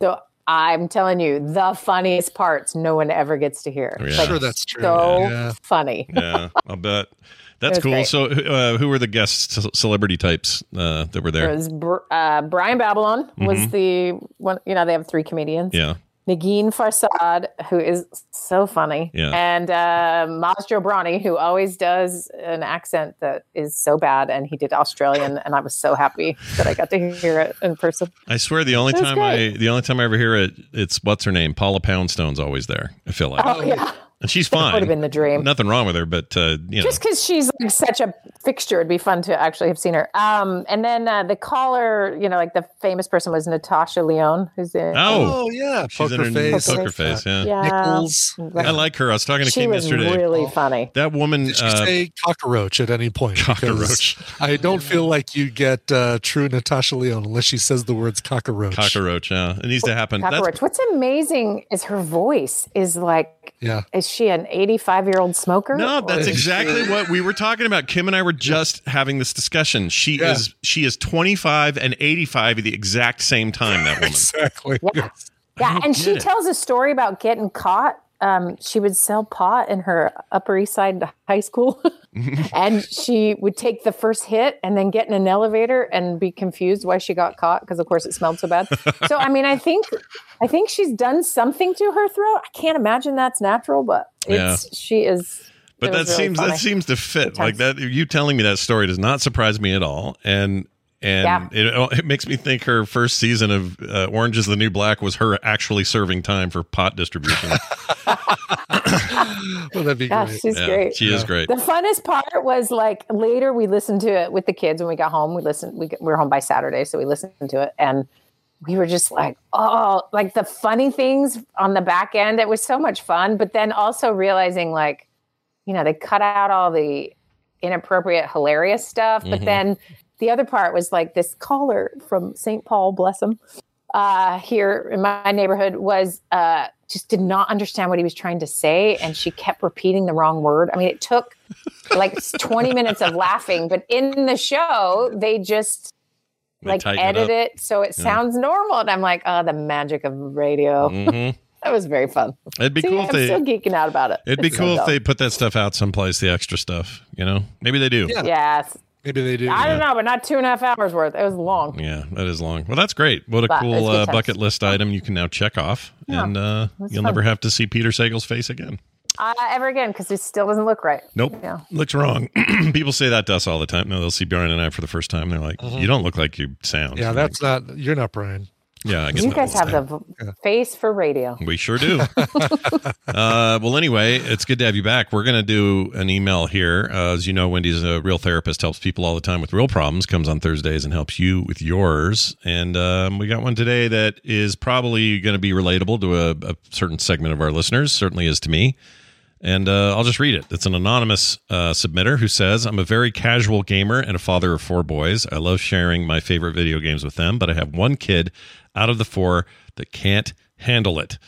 So I'm telling you, the funniest parts no one ever gets to hear. Yeah. Like, Sure, that's true. So Yeah. funny. yeah, I'll bet. *laughs* That's cool. great. So, uh, who were the guests, celebrity types uh, that were there? It was uh, Brian Babylon was Mhm. the one. You know, they have three comedians. yeah. Negin Farsad, who is so funny, Yeah. and uh, Maz Jobrani, who always does an accent that is so bad, and he did Australian, and I was so happy that I got to hear it in person. I swear, the only time I the only time I ever hear it, it's what's her name, Paula Poundstone's always there. I feel like, Oh yeah, and she's that fine. would have been the dream. Nothing wrong with her, but uh, you know, Just because she's like such a fixture, it'd be fun to actually have seen her. Um, and then uh, the caller, you know, like the famous person was Natasha Lyonne, who's in. Oh. Oh yeah, she's in poker her face. poker face. Yeah. Yeah. Nichols. I like her. I was talking to She Kim was yesterday. really funny. that woman. Did she uh, say cockroach at any point? Cockroach. I don't feel like you get uh, true Natasha Lyonne unless she says the words cockroach. cockroach. Yeah, it needs to happen. That's- Cockroach. What's amazing is her voice is like, Yeah. is she an 85 year old smoker? No, that's exactly what we were talking about. Kim and I were just having this discussion. She Yeah. is she is 25 and 85 at the exact same time. That woman. Exactly. Yeah, *laughs* don't and she it. tells a story about getting caught. Um, she would sell pot in her Upper East Side high school, *laughs* *laughs* and she would take the first hit and then get in an elevator and be confused why she got caught because, of course, it smelled so bad. so, I mean, I think, I think she's done something to her throat. I can't imagine that's natural, but it's she is. But that really seems funny. that seems to fit. Like that you telling me that story does not surprise me at all. And and Yeah. it, it makes me think her first season of uh, Orange is the New Black was her actually serving time for pot distribution. *laughs* *laughs* Well, that'd be Gosh, great. she's Yeah, great. she is great. The funnest part was like later we listened to it with the kids when we got home. We listened. We, we were home by Saturday, so we listened to it, and we were just like, oh, like the funny things on the back end. It was so much fun, but then also realizing like, you know, they cut out all the inappropriate, hilarious stuff, but Mhm. then the other part was like this caller from St. Paul, bless him, uh, here in my neighborhood was uh, just did not understand what he was trying to say, and she kept repeating the wrong word. I mean, it took like 20 minutes of laughing, but in the show, they just They like tighten it edit it so it Yeah. sounds normal, and I'm like, oh, the magic of radio. Mhm. *laughs* that was very fun. It'd be See, cool if I'm they- still geeking out about it. It'd be It's so cool if dope. they put that stuff out someplace, the extra stuff. You know, maybe they do. Yes. Maybe they do. I don't know, but not two and a half hours worth. It was long. Yeah, that is long. Well, that's great. What a But cool uh, bucket list item you can now check off, Yeah, and uh, you'll fun. never have to see Peter Sagal's face again. Uh, ever again, because it still doesn't look right. Nope. Yeah. Looks wrong. *clears throat* People say that to us all the time. No, they'll see Brian and I for the first time. They're like, Mm-hmm. "You don't look like you sound." Yeah, that's not. You're not Brian. Yeah. I guess You guys have the v- face for radio. We sure do. *laughs* *laughs* uh, well, anyway, it's good to have you back. We're going to do an email here. Uh, as you know, Wendi's a real therapist, helps people all the time with real problems, comes on Thursdays and helps you with yours. And um, we got one today that is probably going to be relatable to a, a certain segment of our listeners, certainly is to me. And uh, I'll just read it. It's an anonymous uh, submitter who says, I'm a very casual gamer and a father of four boys. I love sharing my favorite video games with them, but I have one kid out of the four that can't handle it.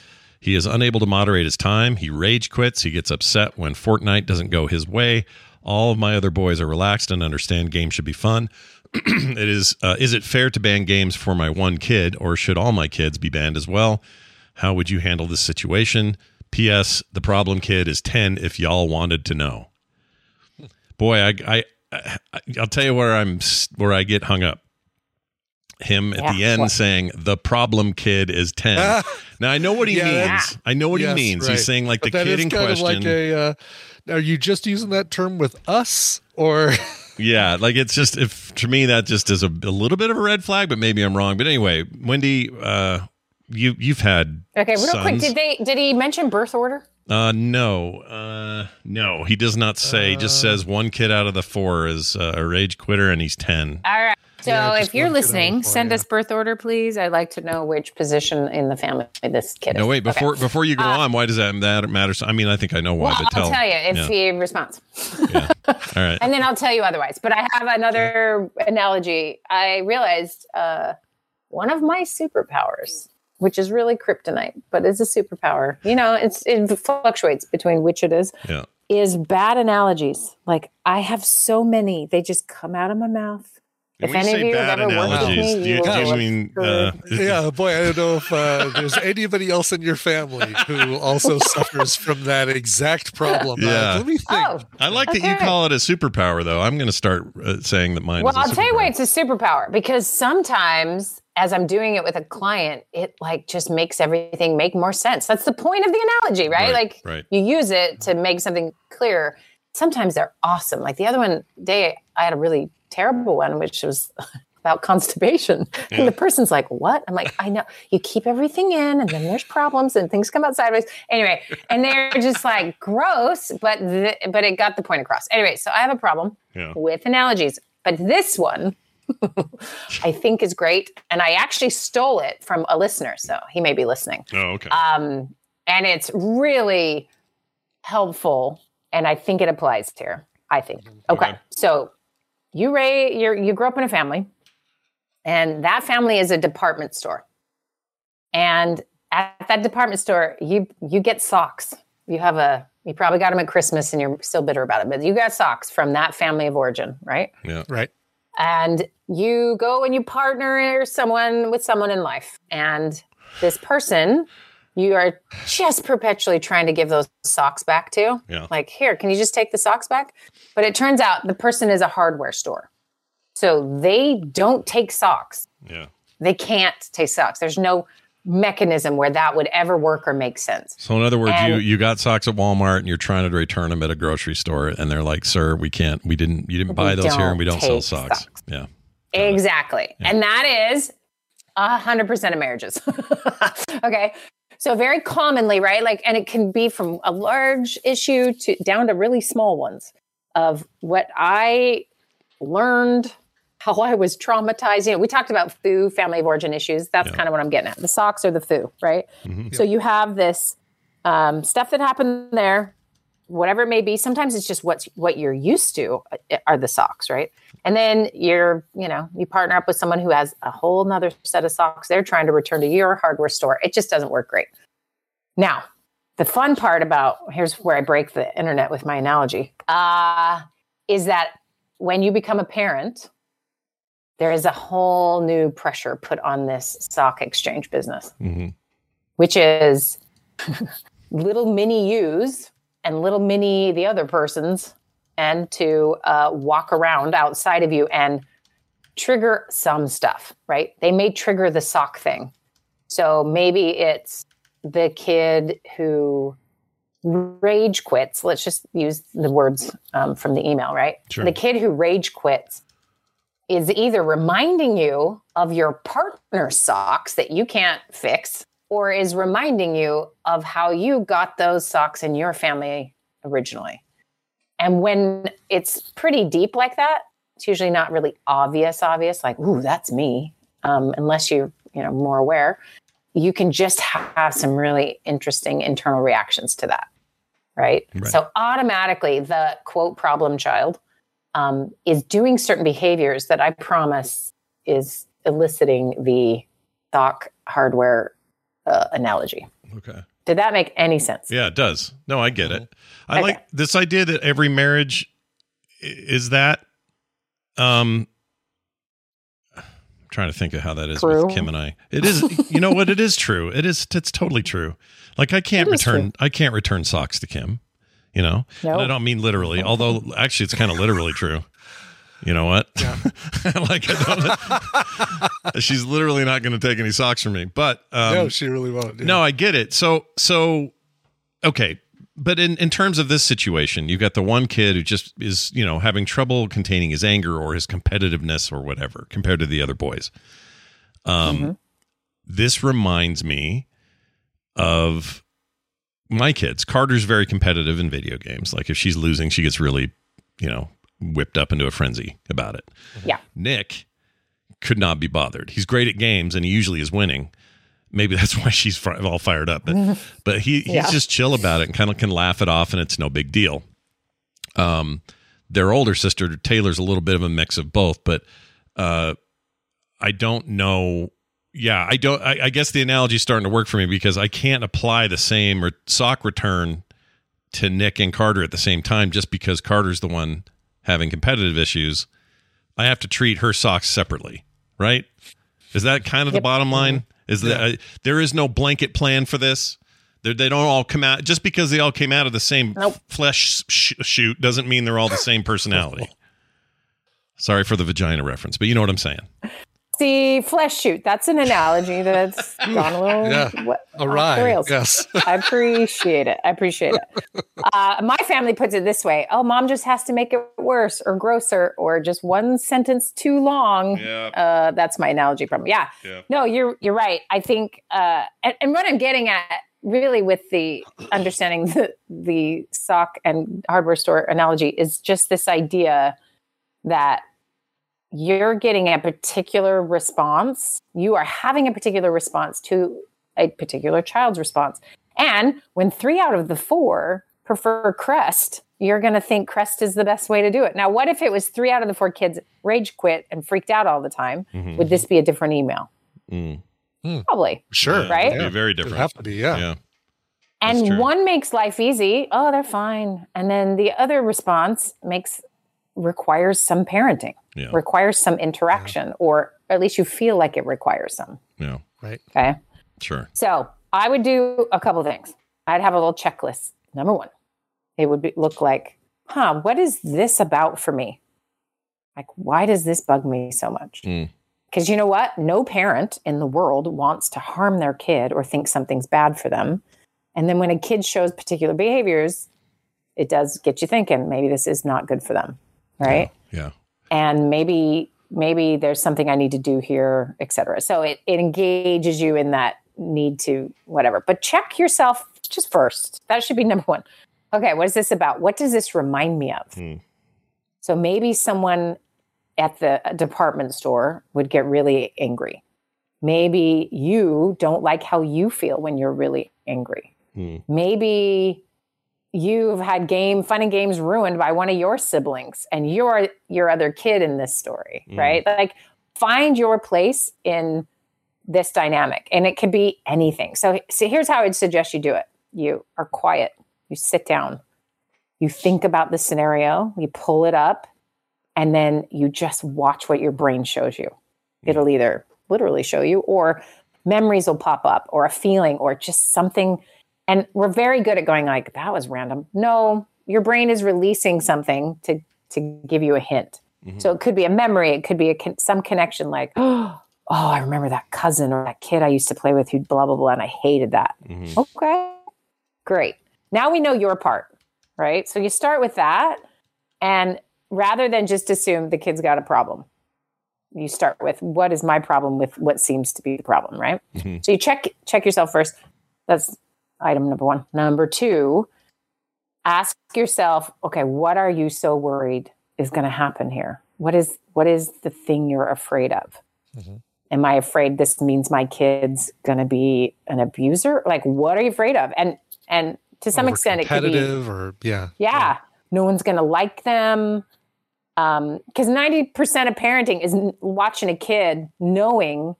He is unable to moderate his time. He rage quits. He gets upset when Fortnite doesn't go his way. All of my other boys are relaxed and understand games should be fun. *clears throat* it is uh, is it fair to ban games for my one kid or should all my kids be banned as well? How would you handle this situation? P.S. The problem kid is 10 if y'all wanted to know. Boy, I, I, I I'll tell you where I'm where I get hung up. Him at Yeah, the end what? saying the problem kid is 10. *laughs* now I know what he Yeah, means. I know what Yes, he means. right. He's saying like But the that kid is in kind question. Of like a, uh, are you just using that term with us or? *laughs* Yeah, like it's just if to me that just is a, a little bit of a red flag, but maybe I'm wrong. But anyway, Wendi, uh, you you've had Okay, real quick. Did they? Did he mention birth order? Uh, no, uh, no, he does not say. he just Uh. says one kid out of the four is uh, a rage quitter, and he's ten. All right. So Yeah, if you're look it up listening, send you. us birth order, please. I'd like to know which position in the family this kid is. No, wait, before Okay. before you go on, why does that that matter? I mean, I think I know why, Well, but tell. I'll tell you if yeah. he responds. All right. *laughs* and then I'll tell you otherwise. But I have another analogy. I realized uh, one of my superpowers, which is really kryptonite, but it's a superpower. You know, it's it fluctuates between which it is. Yeah. Is bad analogies. Like I have so many, they just come out of my mouth If When any of say you have bad ever worked with analogies, me, do you, you do you mean uh, yeah, boy, I don't know if uh, there's anybody else in your family who also *laughs* suffers from that exact problem. Uh, Yeah. let me think. Oh, I like that you call it a superpower, though. I'm going to start uh, saying that mine well, is a I'll tell you why it's a superpower because sometimes as I'm doing it with a client, it like just makes everything make more sense. That's the point of the analogy, right? Right, like right. you use it to make something clear. Sometimes they're awesome. Like the other one day, I had a really terrible one, which was *laughs* about constipation. Yeah. And the person's like, What? I'm like, I know. You keep everything in, and then there's problems, and things come out sideways. Anyway, and they're just like gross, but th- but it got the point across. Anyway, so I have a problem Yeah. with analogies, but this one *laughs* I think is great, and I actually stole it from a listener, so he may be listening. Oh, okay. Um, and it's really helpful, and I think it applies here. I think. Okay, Okay. so you Ray, you you grew up in a family, and that family is a department store, and at that department store, you you get socks. You have a you probably got them at Christmas, and you're still bitter about it, but you got socks from that family of origin, right? yeah. Right. and you go and you partner someone with someone in life and this person you are just perpetually trying to give those socks back to Yeah. like here can you just take the socks back but it turns out the person is a hardware store so they don't take socks Yeah. they can't take socks there's no mechanism where that would ever work or make sense So in other words, you And- you got socks at Walmart and you're trying to return them at a grocery store, and they're like, "Sir, we can't. We didn't. You didn't buy those here, and we don't sell take socks." Yeah. Exactly. And that is a hundred percent of marriages. *laughs* okay. So very commonly, right? Like, and it can be from a large issue to down to really small ones of what I learned, how I was traumatized. You know, we talked about foo, family of origin issues. That's kind of what I'm getting at. The socks or the foo, right? So you have this um, stuff that happened there, whatever it may be. Sometimes it's just what's what you're used to uh, are the socks, right? And then you're, you know, you partner up with someone who has a whole nother set of socks they're trying to return to your hardware store. It just doesn't work great. Now, the fun part about here's where I break the internet with my analogy uh, is that when you become a parent, there is a whole new pressure put on this sock exchange business Mhm. which is *laughs* little mini yous and little mini the other person's, and to uh, walk around outside of you and trigger some stuff, right? They may trigger the sock thing. So maybe it's the kid who rage quits. Let's just use the words um, from the email, right? Sure. The kid who rage quits is either reminding you of your partner's socks that you can't fix or is reminding you of how you got those socks in your family originally. And when it's pretty deep like that, it's usually not really obvious, obvious, like, ooh, that's me, um, unless you're, you know, more aware. You can just have some really interesting internal reactions to that. Right. Right. So automatically the quote problem child um, is doing certain behaviors that I promise is eliciting the sock hardware uh, analogy. Okay. Did that make any sense? Yeah, it does. No, I get it. I Okay. like this idea that every marriage is that. Um, I'm trying to think of how that is True. with Kim and I. It is, *laughs* you know what? It is true. It is. It's totally true. Like I can't It return. I can't return socks to Kim. You know, No. and I don't mean literally. Although actually, it's kind of literally true. You know what? *laughs* like I don't. *laughs* she's literally not going to take any socks from me. But um, no, she really won't. yeah. no, I get it. So so okay. But in, in terms of this situation, you've got the one kid who just is, you know, having trouble containing his anger or his competitiveness or whatever compared to the other boys. Um this reminds me of my kids. Carter's very competitive in video games. Like if she's losing, she gets really, you know, whipped up into a frenzy about it. Yeah. Nick could not be bothered. He's great at games and he usually is winning. Maybe *laughs* that's why she's fi- all fired up. But *laughs* but he he's Yeah. just chill about it and kind of can laugh it off and it's no big deal. Um their older sister Taylor's a little bit of a mix of both, but uh I don't know yeah, I don't I, I guess the analogy's starting to work for me because I can't apply the same or sock return to Nick and Carter at the same time just because Carter's the one having competitive issues I have to treat her socks separately, right? Is that kind of the bottom line? Is that uh, there is no blanket plan for this? They're, they don't all come out just because they all came out of the same flesh sh- chute doesn't mean they're all the same personality. *laughs* Sorry for the vagina reference, but you know what I'm saying. See, flesh chute. That's an analogy that's *laughs* gone a little Yeah. what, Awry, rails. yes. *laughs* I appreciate it. I appreciate it. Uh, my family puts it this way: Oh, mom just has to make it worse or grosser or just one sentence too long. Yeah. Uh, that's my analogy from yeah. Yeah. No, you're you're right. I think, uh, and, and what I'm getting at really with the *clears throat* understanding the the sock and hardware store analogy is just this idea that you're getting a particular response. You are having a particular response to a particular child's response. And when three out of the four prefer crest, you're going to think crest is the best way to do it. Now, what if it was three out of the four kids rage quit and freaked out all the time? Mhm. Would this be a different email? Mm. Probably. Sure. Right? It'd be very different. have to be, yeah. Yeah. And one makes life easy. Oh, they're fine. And then the other response makes requires some parenting, Yeah. requires some interaction, or at least you feel like it requires some. Yeah. Right. Okay. Sure. So I would do a couple things. I'd have a little checklist. Number one, it would be, look like, huh, what is this about for me? Like, why does this bug me so much? Mm. Because you know what? No parent in the world wants to harm their kid or think something's bad for them. And then when a kid shows particular behaviors, it does get you thinking maybe this is not good for them. Right. Yeah. And maybe maybe there's something I need to do here, et cetera. So it, it engages you in that need to whatever. But check yourself just first. That should be *laughs* number one. Okay, what is this about? What does this remind me of? Hmm. So maybe someone at the department store would get really angry. Maybe you don't like how you feel when you're really angry. Hmm. Maybe you've had game fun and games ruined by one of your siblings and you're your other kid in this story, Mm. right? Like find your place in this dynamic and it could be anything. So so here's how I'd suggest you do it. You are quiet. You sit down. You think about the scenario, you pull it up, and then you just watch what your brain shows you. It'll either literally show you or memories will pop up or a feeling or just something and we're very good at going like that was random. No, your brain is releasing something to to give you a hint. Mm-hmm. So it could be a memory, it could be a con- some connection like *gasps* oh, I remember that cousin or that kid I used to play with who blah blah blah and I hated that. Mm-hmm. Okay. Great. Now we know your part, right? So you start with that and rather than just assume the kid's got a problem, you start with what is my problem with what seems to be the problem, right? Mm-hmm. So you check check yourself first. That's item number 1. Number 2, ask yourself, okay, what are you so worried is going to happen here? What is what is the thing you're afraid of? Mm-hmm. Am I afraid this means my kid's going to be an abuser? Like what are you afraid of? And and to some Or extent it could be competitive or yeah. yeah, no one's going to like them. Um, because 90% of parenting is watching a kid knowing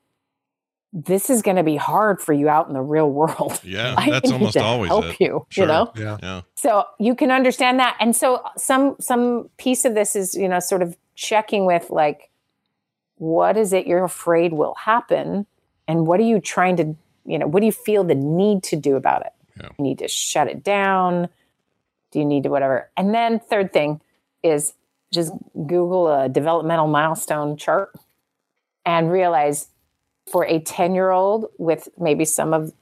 this is going to be hard for you out in the real world. *laughs* Yeah, I that's need almost to always help it. you, Sure. you know? Yeah. Yeah. So you can understand that. And so uh, some some piece of this is, you know, sort of checking with like, what is it you're afraid will happen? And what are you trying to, you know, what do you feel the need to do about it? Yeah. You need to shut it down. Do you need to whatever? And then third thing is just Google a developmental milestone chart and realize for a 10 year old with maybe some of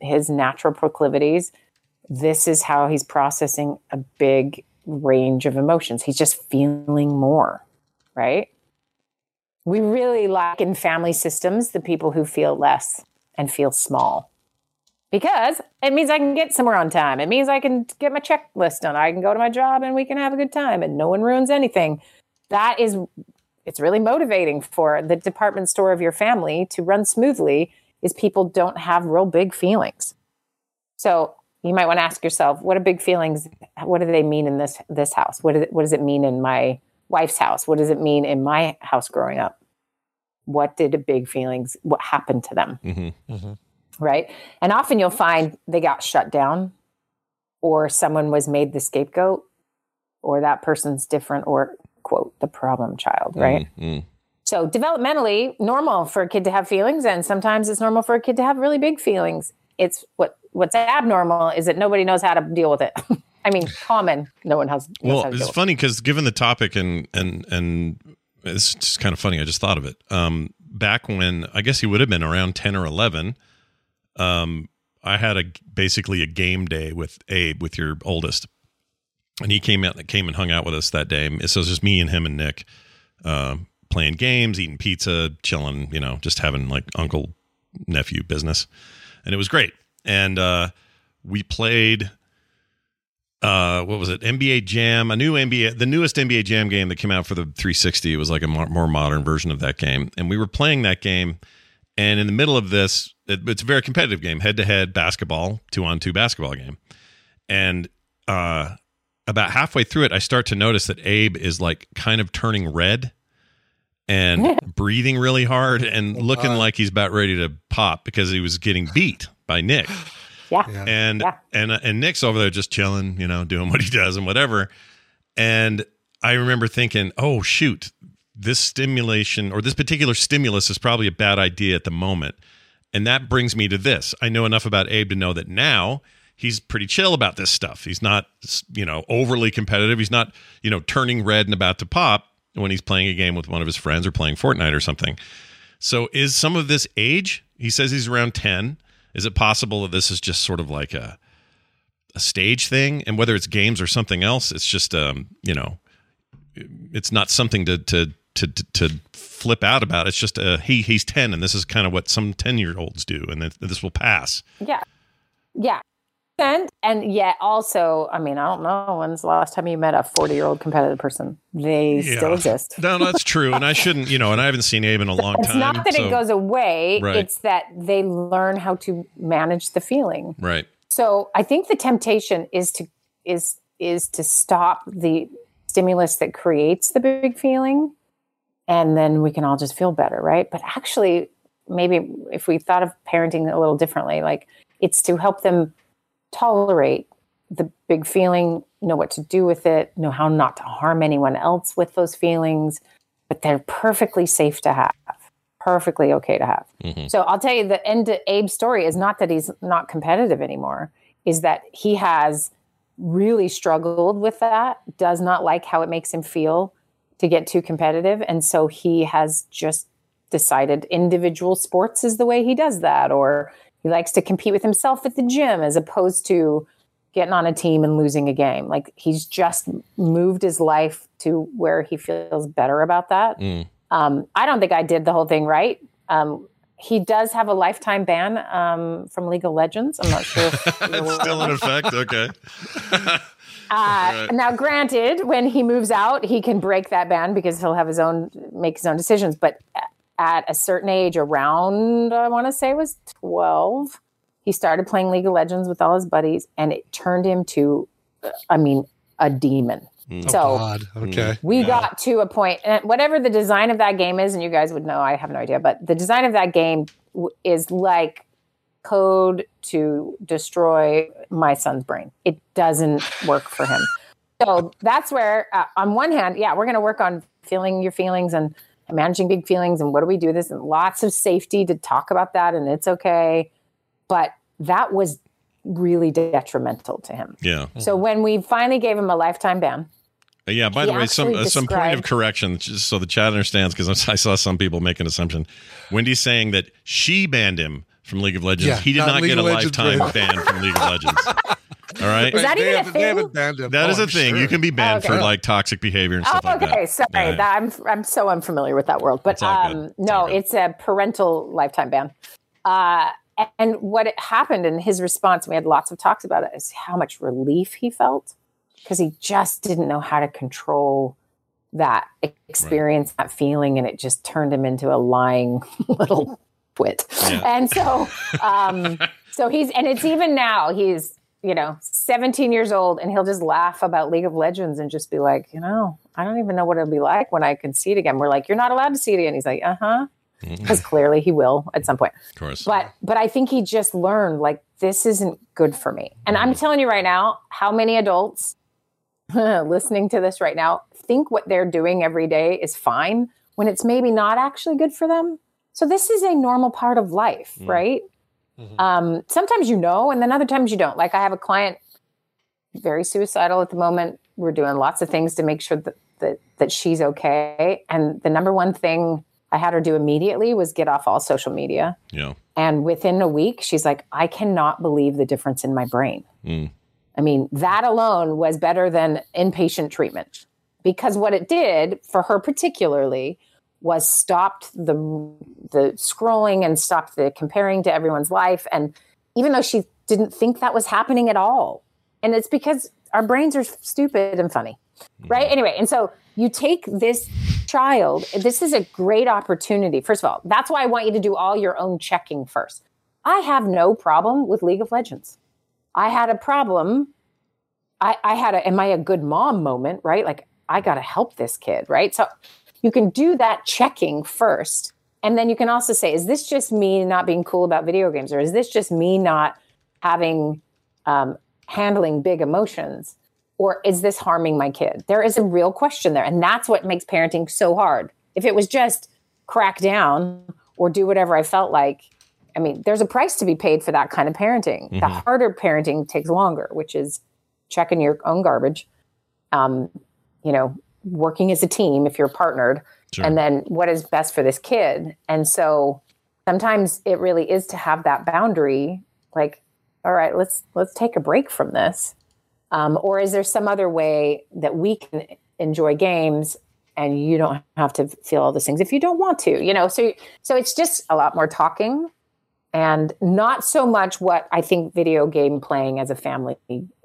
his natural proclivities, this is how he's processing a big range of emotions. He's just feeling more, right? We really lack in family systems the people who feel less and feel small because it means I can get somewhere on time. It means I can get my checklist done. I can go to my job and we can have a good time and no one ruins anything. That is, it's really motivating for the department store of your family to run smoothly is people don't have real big feelings. So you might want to ask yourself, what are big feelings? What do they mean in this this house? What, is it, what does it mean in my wife's house? What does it mean in my house growing up? What did the big feelings? What happened to them? Mm-hmm. right? And often you'll find they got shut down, or someone was made the scapegoat, or that person's different, or quote, the problem child, right? Mm. So developmentally, normal for a kid to have feelings, and sometimes it's normal for a kid to have really big feelings. It's what what's abnormal is that nobody knows how to deal with it. *laughs* I mean, common. No one has. Well, it's funny because given the topic and and and it's just kind of funny. I just thought of it. Um, back when I guess he would have been around ten or eleven. Um, I had a basically a game day with Abe with your oldest, and he came out came and hung out with us that day. So it was just me and him and Nick, um, playing games, eating pizza, chilling. You know, just having like uncle nephew business, and it was great. And uh, we played uh what was it nba jam a new nba the newest nba jam game that came out for the 360 it was like a more, more modern version of that game and we were playing that game and in the middle of this it, it's a very competitive game head to head basketball two on two basketball game and uh about halfway through it i start to notice that abe is like kind of turning red and breathing really hard and looking like he's about ready to pop because he was getting beat by nick *gasps* Yeah. and and uh, and Nick's over there just chilling, you know, doing what he does and whatever. And I remember thinking, "Oh shoot, this stimulation or this particular stimulus is probably a bad idea at the moment." And that brings me to this. I know enough about Abe to know that now he's pretty chill about this stuff. He's not, you know, overly competitive. He's not, you know, turning red and about to pop when he's playing a game with one of his friends or playing Fortnite or something. So is some of this age? He says he's around 10. Is it possible that this is just sort of like a a stage thing and whether it's games or something else it's just um you know it's not something to to to to, flip out about it's just uh he he's 10 and this is kind of what some 10 year olds do and this will pass Yeah. Yeah. And and yet also, I mean, I don't know when's the last time you met a 40 year old competitive person. They still exist. no no that's true and i shouldn't you know and i haven't seen abe in a long It's time It's not that so- it goes away, Right. it's that they learn how to manage the feeling. right So I think the temptation is to is is to stop the stimulus that creates the big feeling, and then we can all just feel better, right? But actually, maybe if we thought of parenting a little differently, like it's to help them tolerate the big feeling, know what to do with it, know how not to harm anyone else with those feelings, but they're perfectly safe to have, perfectly okay to have. Mm-hmm. So I'll tell you the end to Abe's story is not that he's not competitive anymore, is that he has really struggled with that, does not like how it makes him feel to get too competitive. And so he has just decided individual sports is the way he does that, or he likes to compete with himself at the gym as opposed to getting on a team and losing a game. Like he's just moved his life to where he feels better about that. Mm. Um, I don't think I did the whole thing right. Um, he does have a lifetime ban um, from League of Legends. I'm not sure. If *laughs* it's still in effect okay *laughs* uh, Right. Now, granted, when he moves out, he can break that ban because he'll have his own, make his own decisions. But at a certain age, around I want to say it was 12, he started playing League of Legends with all his buddies, and it turned him to, uh, I mean, a demon. Oh, So God. Okay. we got to a point, and whatever the design of that game is, and you guys would know, I have no idea, but the design of that game w- is like code to destroy my son's brain. It doesn't work for him. So that's where, uh, on one hand, yeah, we're going to work on feeling your feelings and managing big feelings, and what do we do this, and lots of safety to talk about that, and it's okay. But that was really detrimental to him. yeah So when we finally gave him a lifetime ban, Uh, Yeah. By the way, some actually uh, some point of correction, just so the chat understands, because *laughs* I saw some people make an assumption. Wendi's saying that she banned him from League of Legends. Yeah, he did not not, get a Legends, lifetime ban from League of Legends. *laughs* All right, Is that They even a haven't- they thing? haven't banned him. that is Oh, a I'm thing. sure. You can be banned Okay. for like toxic behavior and stuff Oh, like that. okay. Sorry, Yeah. that, I'm I'm so unfamiliar with that world. But It's um, It's no, all it's a parental lifetime ban. Uh, and what happened in his response, we had lots of talks about it, is how much relief he felt because he just didn't know how to control that experience, that feeling, and it just turned him into a lying *laughs* little twit. Yeah. And so, um, *laughs* so he's, and it's even now he's, you know, 17 years old, and he'll just laugh about League of Legends and just be like, you know, I don't even know what it'll be like when I can see it again. We're like, you're not allowed to see it again. He's like, mm-hmm. uh huh, because clearly he will at some point. Of course. But but I think he just learned like this isn't good for me. And I'm mm-hmm. telling you right now, how many adults *laughs* listening to this right now think what they're doing every day is fine when it's maybe not actually good for them. So this is a normal part of life, mm. right? Um, sometimes you know, and then other times you don't. Like I have a client very suicidal at the moment. We're doing lots of things to make sure that that, that she's okay. And the number one thing I had her do immediately was get off all social media. Yeah. And within a week, she's like, I cannot believe the difference in my brain. Mm. I mean, that alone was better than inpatient treatment because what it did for her particularly was stopped the the scrolling and stopped the comparing to everyone's life and even though she didn't think that was happening at all. And it's because our brains are stupid and funny. Mm-hmm. Right? Anyway, and so you take this child, this is a great opportunity. First of all, that's why I want you to do all your own checking first. I have no problem with League of Legends. I had a problem. I, I had a, am I a good mom moment, right? Like, I got to help this kid, right? So you can do that checking first. And then you can also say, is this just me not being cool about video games? Or is this just me not having, um, handling big emotions? Or is this harming my kid? There is a real question there. And that's what makes parenting so hard. If it was just crack down or do whatever I felt like, I mean, there's a price to be paid for that kind of parenting. The Mhm. harder parenting takes longer, which is checking your own garbage, um, you know, working as a team if you're partnered, Sure. and then what is best for this kid. And so sometimes it really is to have that boundary, like, all right, let's let's take a break from this. Um, or is there some other way that we can enjoy games and you don't have to feel all those things if you don't want to, you know? So so it's just a lot more talking and not so much what I think video game playing as a family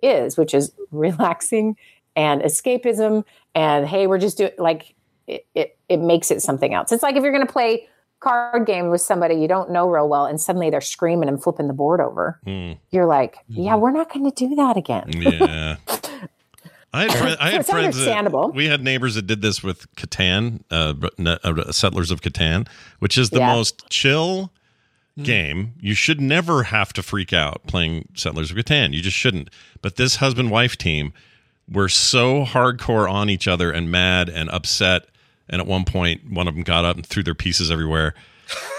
is, which is *laughs* relaxing and escapism. And hey, we're just doing like it, it, it makes it something else. It's like if you're going to play card game with somebody you don't know real well and suddenly they're screaming and flipping the board over. Mm. You're like, yeah, we're not going to do that again. Yeah. *laughs* I had, friend, I had it's friends. understandable. That, we had neighbors that did this with Catan, uh, uh, Settlers of Catan, which is the Yeah. most chill game. You should never have to freak out playing Settlers of Catan. You just shouldn't. But this husband wife team were so hardcore on each other and mad and upset. And at one point, one of them got up and threw their pieces everywhere.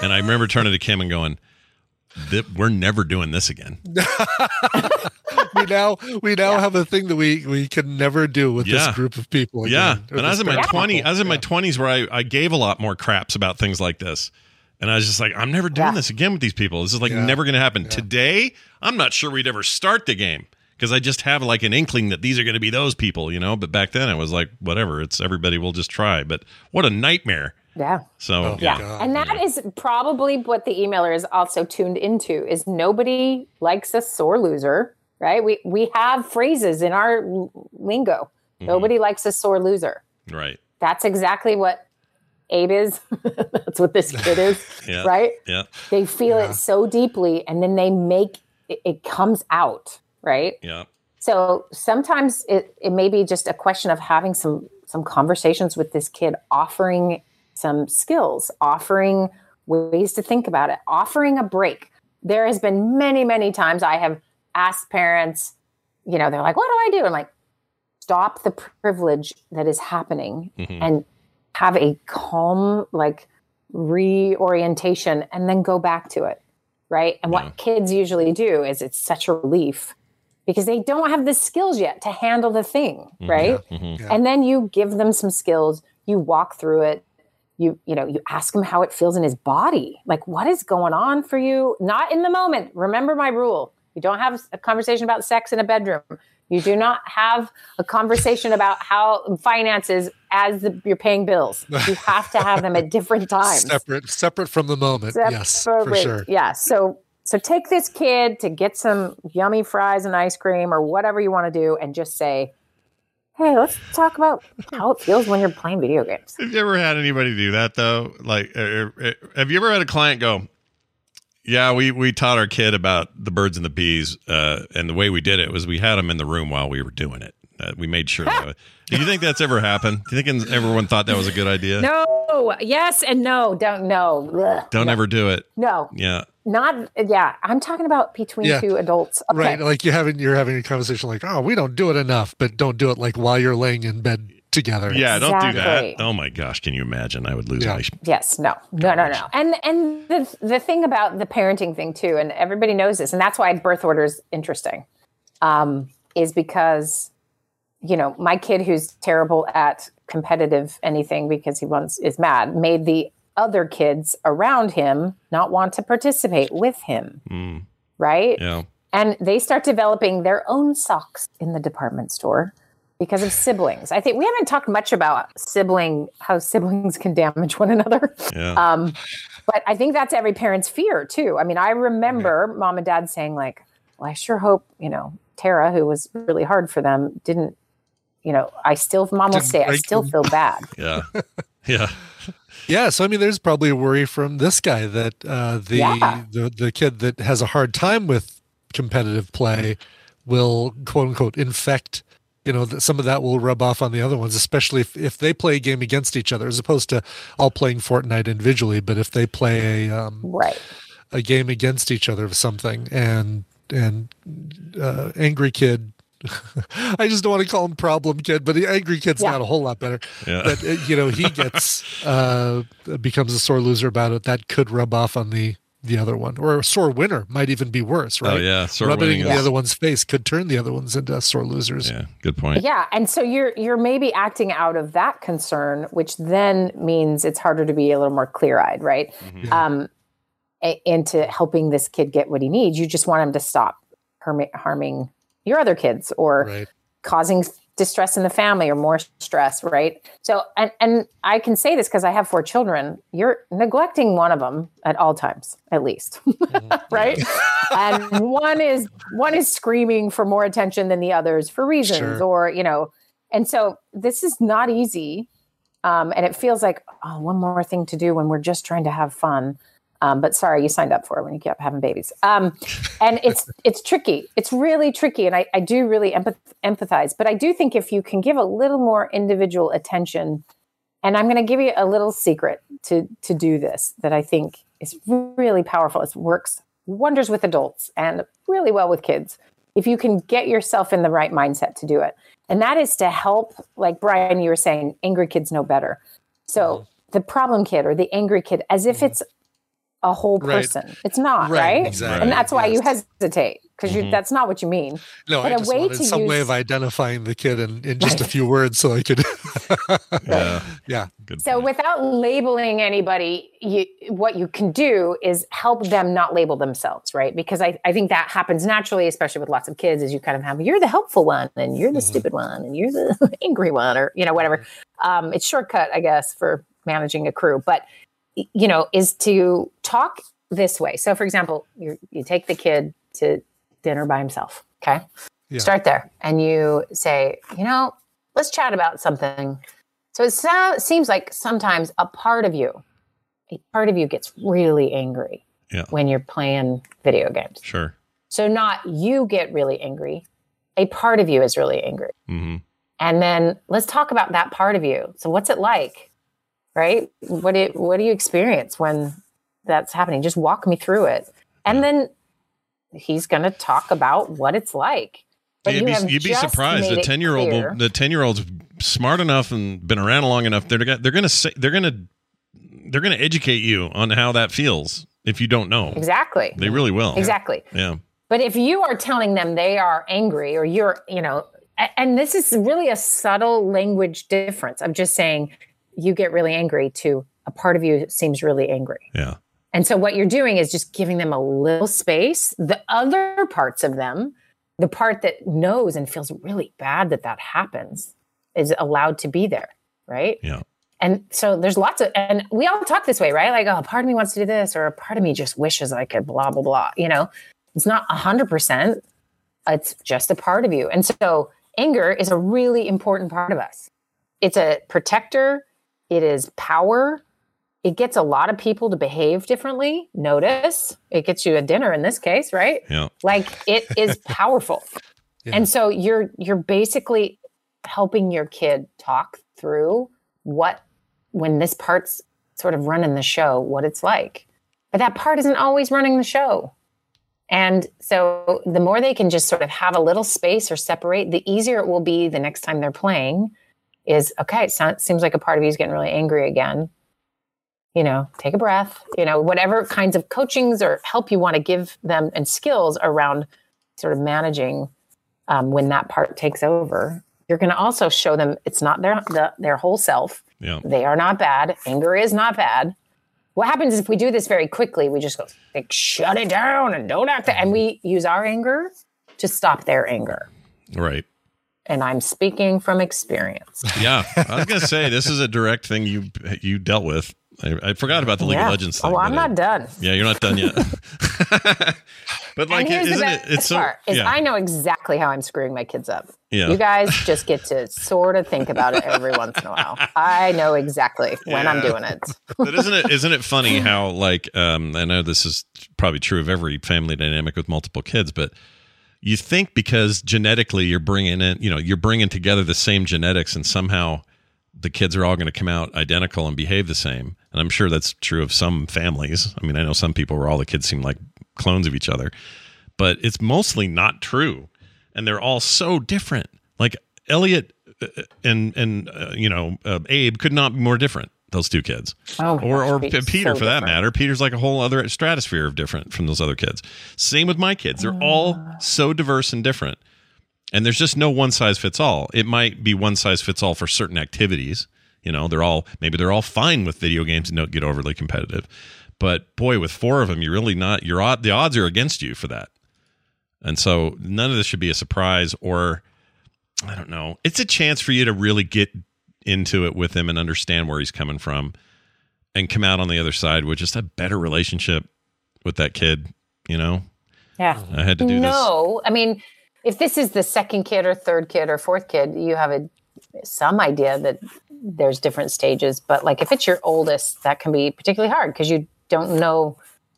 And I remember turning to Kim and going, "Th- "We're never doing this again." *laughs* we now we now have a thing that we we can never do with Yeah. this group of people. Yeah, again, or and I was in my twenty. I was in my twenties where I, I gave a lot more craps about things like this, and I was just like, I'm never doing this again with these people. This is like Yeah. never going to happen. Today, I'm not sure we'd ever start the game because I just have like an inkling that these are going to be those people, you know. But back then, I was like, whatever. It's everybody. will just try. But what a nightmare. Yeah. So yeah. and that is probably what the emailer is also tuned into is nobody likes a sore loser, right? We we have phrases in our lingo. Mm-hmm. Nobody likes a sore loser. right. That's exactly what Abe is. *laughs* That's what this kid is, *laughs* Yeah. right? Yeah. They feel it so deeply and then they make it, it comes out, right? Yeah. So sometimes it, it may be just a question of having some some conversations with this kid, offering some skills, offering ways to think about it, offering a break. There has been many, many times I have asked parents, you know, they're like, what do I do? I'm like, stop the privilege that is happening Mhm. and have a calm, like reorientation and then go back to it. Right. And what kids usually do is it's such a relief because they don't have the skills yet to handle the thing. Right. Mhm. And then you give them some skills, you walk through it, you you know, you ask him how it feels in his body. Like what is going on for you? Not in the moment. Remember my rule. You don't have a conversation about sex in a bedroom. You do not have a conversation about how finances as the, you're paying bills. You have to have them at different *laughs* times. separate separate from the moment. yes, for sure. Yeah. So so take this kid to get some yummy fries and ice cream or whatever you want to do and just say, Hey, let's talk about how it feels when you're playing video games. Have you ever had anybody do that though? Like, uh, uh, have you ever had a client go, "Yeah, we we taught our kid about the birds and the bees, uh, and the way we did it was we had them in the room while we were doing it. Uh, we made sure." that, do you think that's ever happened? Do you think everyone thought that was a good idea? No, yes and no. Don't no. Don't ever do it. No. Yeah. Not yeah. I'm talking about between Yeah. two adults. Okay. Right, like you having you're having a conversation like, oh, we don't do it enough, but don't do it like while you're laying in bed together. Yeah, don't do that. Oh my gosh, can you imagine? I would lose my. Yes, no, no, no, no. And and the the thing about the parenting thing too, and everybody knows this, and that's why birth order is interesting, um, is because you know my kid who's terrible at competitive anything because he wants is mad made the other kids around him not want to participate with him, Mm, right? yeah. And they start developing their own socks in the department store because of siblings. I think we haven't talked much about sibling how siblings can damage one another. Yeah. Um, but I think that's every parent's fear too. I mean, I remember mom and dad saying like, "Well, I sure hope you know Tara, who was really hard for them, didn't." You know, I still, mom will say, I still them." feel bad. *laughs* Yeah. *laughs* Yeah. Yeah, so I mean, there's probably a worry from this guy that uh, the, Yeah. the the kid that has a hard time with competitive play will quote unquote infect. You know, that some of that will rub off on the other ones, especially if, if they play a game against each other, as opposed to all playing Fortnite individually. But if they play a um, right a game against each other of something, and and uh, angry kid. *laughs* I just don't want to call him problem kid, but the angry kid's Yeah. not a whole lot better. Yeah. But uh, you know, he gets *laughs* uh, becomes a sore loser about it. That could rub off on the the other one, or a sore winner might even be worse, right? Oh, yeah, sore rubbing winning it in is- the other one's face could turn the other ones into sore losers. Yeah, good point. Yeah, and so you're you're maybe acting out of that concern, which then means it's harder to be a little more clear eyed, right? Mm-hmm. Um, a- into helping this kid get what he needs. You just want him to stop harming your other kids or Right. causing distress in the family or more stress, right? So, and and I can say this because I have four children. You're neglecting one of them at all times, at least, *laughs* right? and one is one is screaming for more attention than the others for reasons, Sure. or you know, and so this is not easy. Um, and it feels like oh, one more thing to do when we're just trying to have fun. Um, but sorry, you signed up for it when you kept having babies. Um, and it's *laughs* it's tricky. It's really tricky, and I, I do really empath- empathize. But I do think if you can give a little more individual attention, and I'm going to give you a little secret to to do this that I think is really powerful. It works wonders with adults and really well with kids. If you can get yourself in the right mindset to do it, and that is to help, like Brian, you were saying, angry kids know better. So the problem kid or the angry kid, as if it's a whole Right. person. It's not, Right, right? exactly. And that's why you hesitate because Mhm. you that's not what you mean. No, But I a just way wanted to some way of identifying the kid in, in just a few words so I could. *laughs* Yeah. *laughs* yeah. Good. So without labeling anybody, you, what you can do is help them not label themselves, right? Because I, I think that happens naturally, especially with lots of kids, is you kind of have you're the helpful one and you're the stupid one and you're the *laughs* angry one or you know whatever. Um, it's shortcut, I guess, for managing a crew, but y- you know, is to talk this way. So, for example, you you take the kid to dinner by himself, okay? Yeah. Start there, and you say, you know, let's chat about something. So it so- seems like sometimes a part of you, a part of you gets really angry Yeah. when you're playing video games. Sure. So not you get really angry, a part of you is really angry. hmm And then let's talk about that part of you. So what's it like? Right? What do what do you experience when that's happening? Just walk me through it. And then he's going to talk about what it's like. But you'd you be, you'd be surprised. The ten year old, the ten year old's smart enough and been around long enough. They're gonna- they're gonna say they're gonna they're gonna educate you on how that feels if you don't know. Exactly. They really will. Exactly. Yeah. But if you are telling them they are angry or you're, you know, and this is really a subtle language difference. I'm just saying you get really angry to a part of you seems really angry. Yeah. And so what you're doing is just giving them a little space. The other parts of them, the part that knows and feels really bad that that happens, is allowed to be there, right? Yeah. And so there's lots of, and we all talk this way, right? Like, oh, a part of me wants to do this, or a part of me just wishes I could blah, blah, blah. You know, it's not 100%, it's just a part of you. And so anger is a really important part of us. It's a protector, it is power. It gets a lot of people to behave differently. Notice it gets you a dinner in this case, right? Yeah. Like it is *laughs* powerful. And so you're you're basically helping your kid talk through what when this part's sort of running the show, what it's like. But that part isn't always running the show. And so the more they can just sort of have a little space or separate, the easier it will be the next time they're playing is okay. It sounds, seems like a part of you is getting really angry again. You know, take a breath. You know, whatever kinds of coachings or help you want to give them and skills around sort of managing um, when that part takes over. You're going to also show them it's not their the, their whole self. Yeah. They are not bad. Anger is not bad. What happens is if we do this very quickly, we just go like shut it down and don't act, and we use our anger to stop their anger. Right. And I'm speaking from experience. Yeah, I was gonna say this is a direct thing you you dealt with. I, I forgot about the League yeah. of Legends thing. Oh, I'm not it- done. Yeah, you're not done yet. *laughs* but like, here's isn't the it? It's so. part is yeah. I know exactly how I'm screwing my kids up. Yeah. You guys just get to sort of think about it every once in a while. I know exactly when I'm doing it. *laughs* but isn't it isn't it funny how like um I know this is probably true of every family dynamic with multiple kids, but you think because genetically you're bringing in, you know, you're bringing together the same genetics and somehow the kids are all going to come out identical and behave the same. And I'm sure that's true of some families. I mean, I know some people where all the kids seem like clones of each other, but it's mostly not true. And they're all so different. Like Elliot uh, and and uh, you know uh, Abe could not be more different. Those two kids, Oh or or Peter so for that matter. Peter's like a whole other stratosphere of different from those other kids. Same with my kids; they're all Ah. so diverse and different. And there's just no one size fits all. It might be one size fits all for certain activities. You know, they're all maybe they're all fine with video games and don't get overly competitive. But boy, with four of them, you're really not. Your odd the odds are against you for that. And so none of this should be a surprise or I don't know. It's a chance for you to really get into it with him and understand where he's coming from and come out on the other side with just a better relationship with that kid, you know? Yeah. I had to do this. no, I mean, if this is the second kid or third kid or fourth kid, you have a some idea that there's different stages. But like if it's your oldest, that can be particularly hard because you don't know.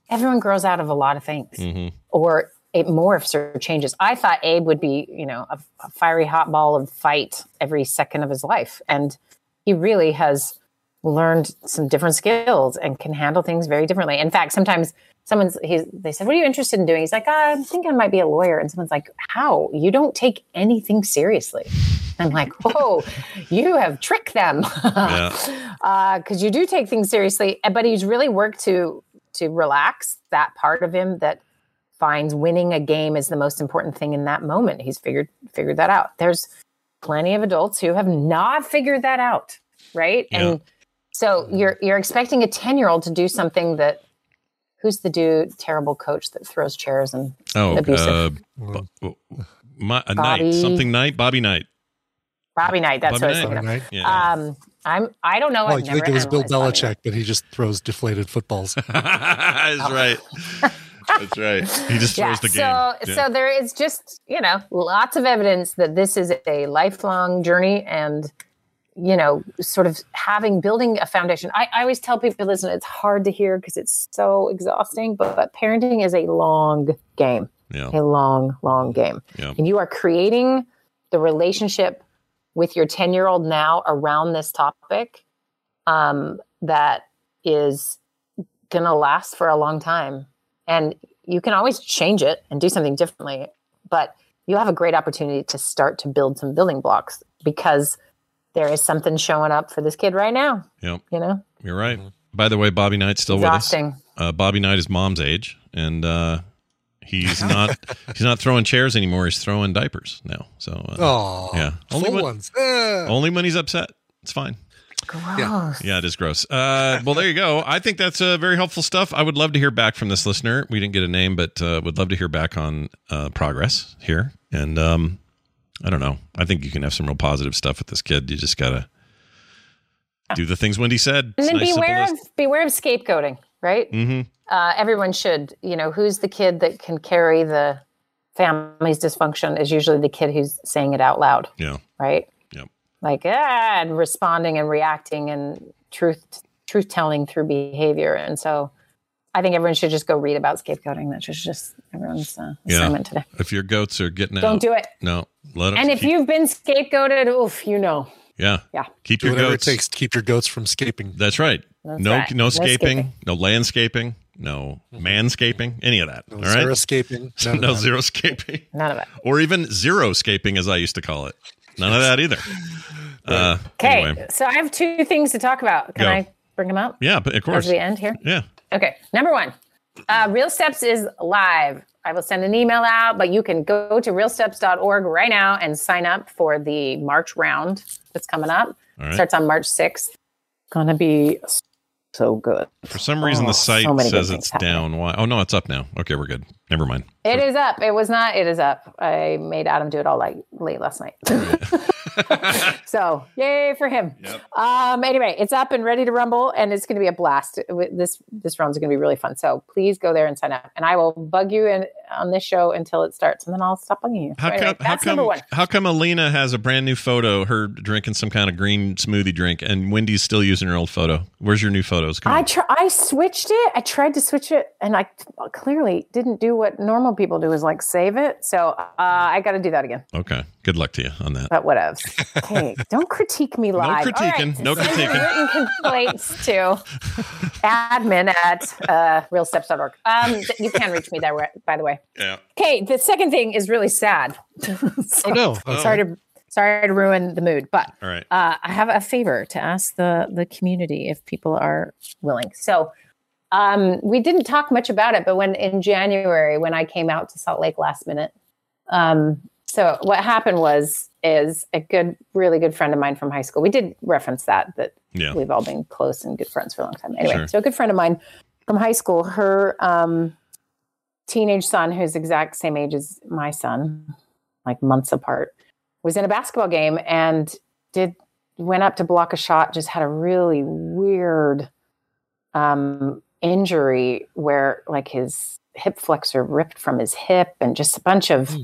Everyone grows out of a lot of things, Mm-hmm. or it morphs or changes. I thought Abe would be, you know, a, a fiery hot ball of fight every second of his life, and he really has learned some different skills and can handle things very differently. In fact, sometimes someone's he's they said, "What are you interested in doing?" He's like, "Ah, "I'm thinking I might be a lawyer." And someone's like, "How? You don't take anything seriously." I'm like, *laughs* "Whoa, you have tricked them." because *laughs* Yeah. you do take things seriously. But he's really worked to to relax that part of him that finds winning a game is the most important thing in that moment. He's figured figured that out. There's plenty of adults who have not figured that out, right? Yeah. And so you're you're expecting a 10-year-old to do something that who's the dude terrible coach that throws chairs and Oh, abusive uh, Bo- my, a Bobby- Knight, something Knight, Bobby Knight. Bobby Knight, that's Bobby what I was Knight. thinking of. Yeah. Um I'm I don't know. Well, I've I think it was Bill analyzed Bobby Belichick, but he just throws deflated footballs. *laughs* That's right. *laughs* That's right. He just throws the game. So, Yeah. so there is just you know lots of evidence that this is a lifelong journey, and you know, sort of having building a foundation. I, I always tell people, listen, it's hard to hear because it's so exhausting, but, but parenting is a long game, Yeah. a long, long game, Yeah. and you are creating the relationship with your ten year old now around this topic um, that is going to last for a long time. And you can always change it and do something differently, but you have a great opportunity to start to build some building blocks because there is something showing up for this kid right now, Yep. you know? You're right. By the way, Bobby Knight's still Exhausting. with us. Uh, Bobby Knight is mom's age, and uh, he's *laughs* not he's not throwing chairs anymore. He's throwing diapers now. So, uh, Oh, yeah, full when, ones. Only when he's upset. It's fine. Yeah. Yeah, it is gross. Uh, well, there you go. I think that's uh, very helpful stuff. I would love to hear back from this listener. We didn't get a name, but uh, would love to hear back on uh, progress here. And um, I don't know. I think you can have some real positive stuff with this kid. You just gotta do the things Wendi said. And then nice, beware of beware of scapegoating, right? Mhm. Uh, everyone should, you know, who's the kid that can carry the family's dysfunction is usually the kid who's saying it out loud, Yeah. right? Yep. Like ah, and responding and reacting and truth truth telling through behavior. And so, I think everyone should just go read about scapegoating. That's just just everyone's uh, assignment today. If your goats are getting out, Don't out, do it. No, let them. And if keep, you've been scapegoated, oof, you know. yeah, Yeah. keep Do your whatever goats. it takes to keep your goats from scaping. That's right. That's no, right. no No scaping, scaping. no landscaping, no manscaping, any of that. No all right, xeriscaping, *laughs* none of no zero scaping, None of it. or even zero scaping, as I used to call it. None of that either. *laughs* Uh, Okay, anyway. so I have two things to talk about. Can Go. I bring them up? Yeah, but of course. As we end here. Yeah. Okay, number one, uh, Real Steps is live. I will send an email out, but you can go to realsteps.org right now and sign up for the March round that's coming up. Right. Starts on March 6th. Gonna be so good. For some reason, Oh, the site so says it's happening. down. Why? Oh no, it's up now. Okay, we're good. Never mind. It is up. It was not. It is up. I made Adam do it all like late last night. *laughs* *laughs* so yay for him. Um. Anyway, it's up and ready to rumble, and it's going to be a blast. This this round's going to be really fun. So please go there and sign up, and I will bug you in on this show until it starts, and then I'll stop bugging you. How anyway, come? How come? How come Alina has a brand new photo? Her drinking some kind of green smoothie drink, and Wendi's still using her old photo. Where's your new photos? Come I tr- I switched it. I tried to switch it, and I clearly didn't do what normal people do, is like save it. So uh, I got to do that again. Okay. Good luck to you on that. But whatever. Hey, *laughs* don't critique me live. All critiquing. No critiquing. Written complaints to admin at uh, realsteps.org. Um, you can reach me there, by the way. Yeah. Okay, the second thing is really sad. *laughs* Oh no! Sorry to sorry to ruin the mood, but All right. uh, I have a favor to ask the the community if people are willing. So. Um, we didn't talk much about it, but when in January, when I came out to Salt Lake last minute, um, so what happened was is a good, really good friend of mine from high school. We did reference that that Yeah. we've all been close and good friends for a long time. Anyway, Sure. so a good friend of mine from high school, her um, teenage son, who's exact same age as my son, like months apart, was in a basketball game and did went up to block a shot, just had a really weird um, injury where like his hip flexor ripped from his hip and just a bunch of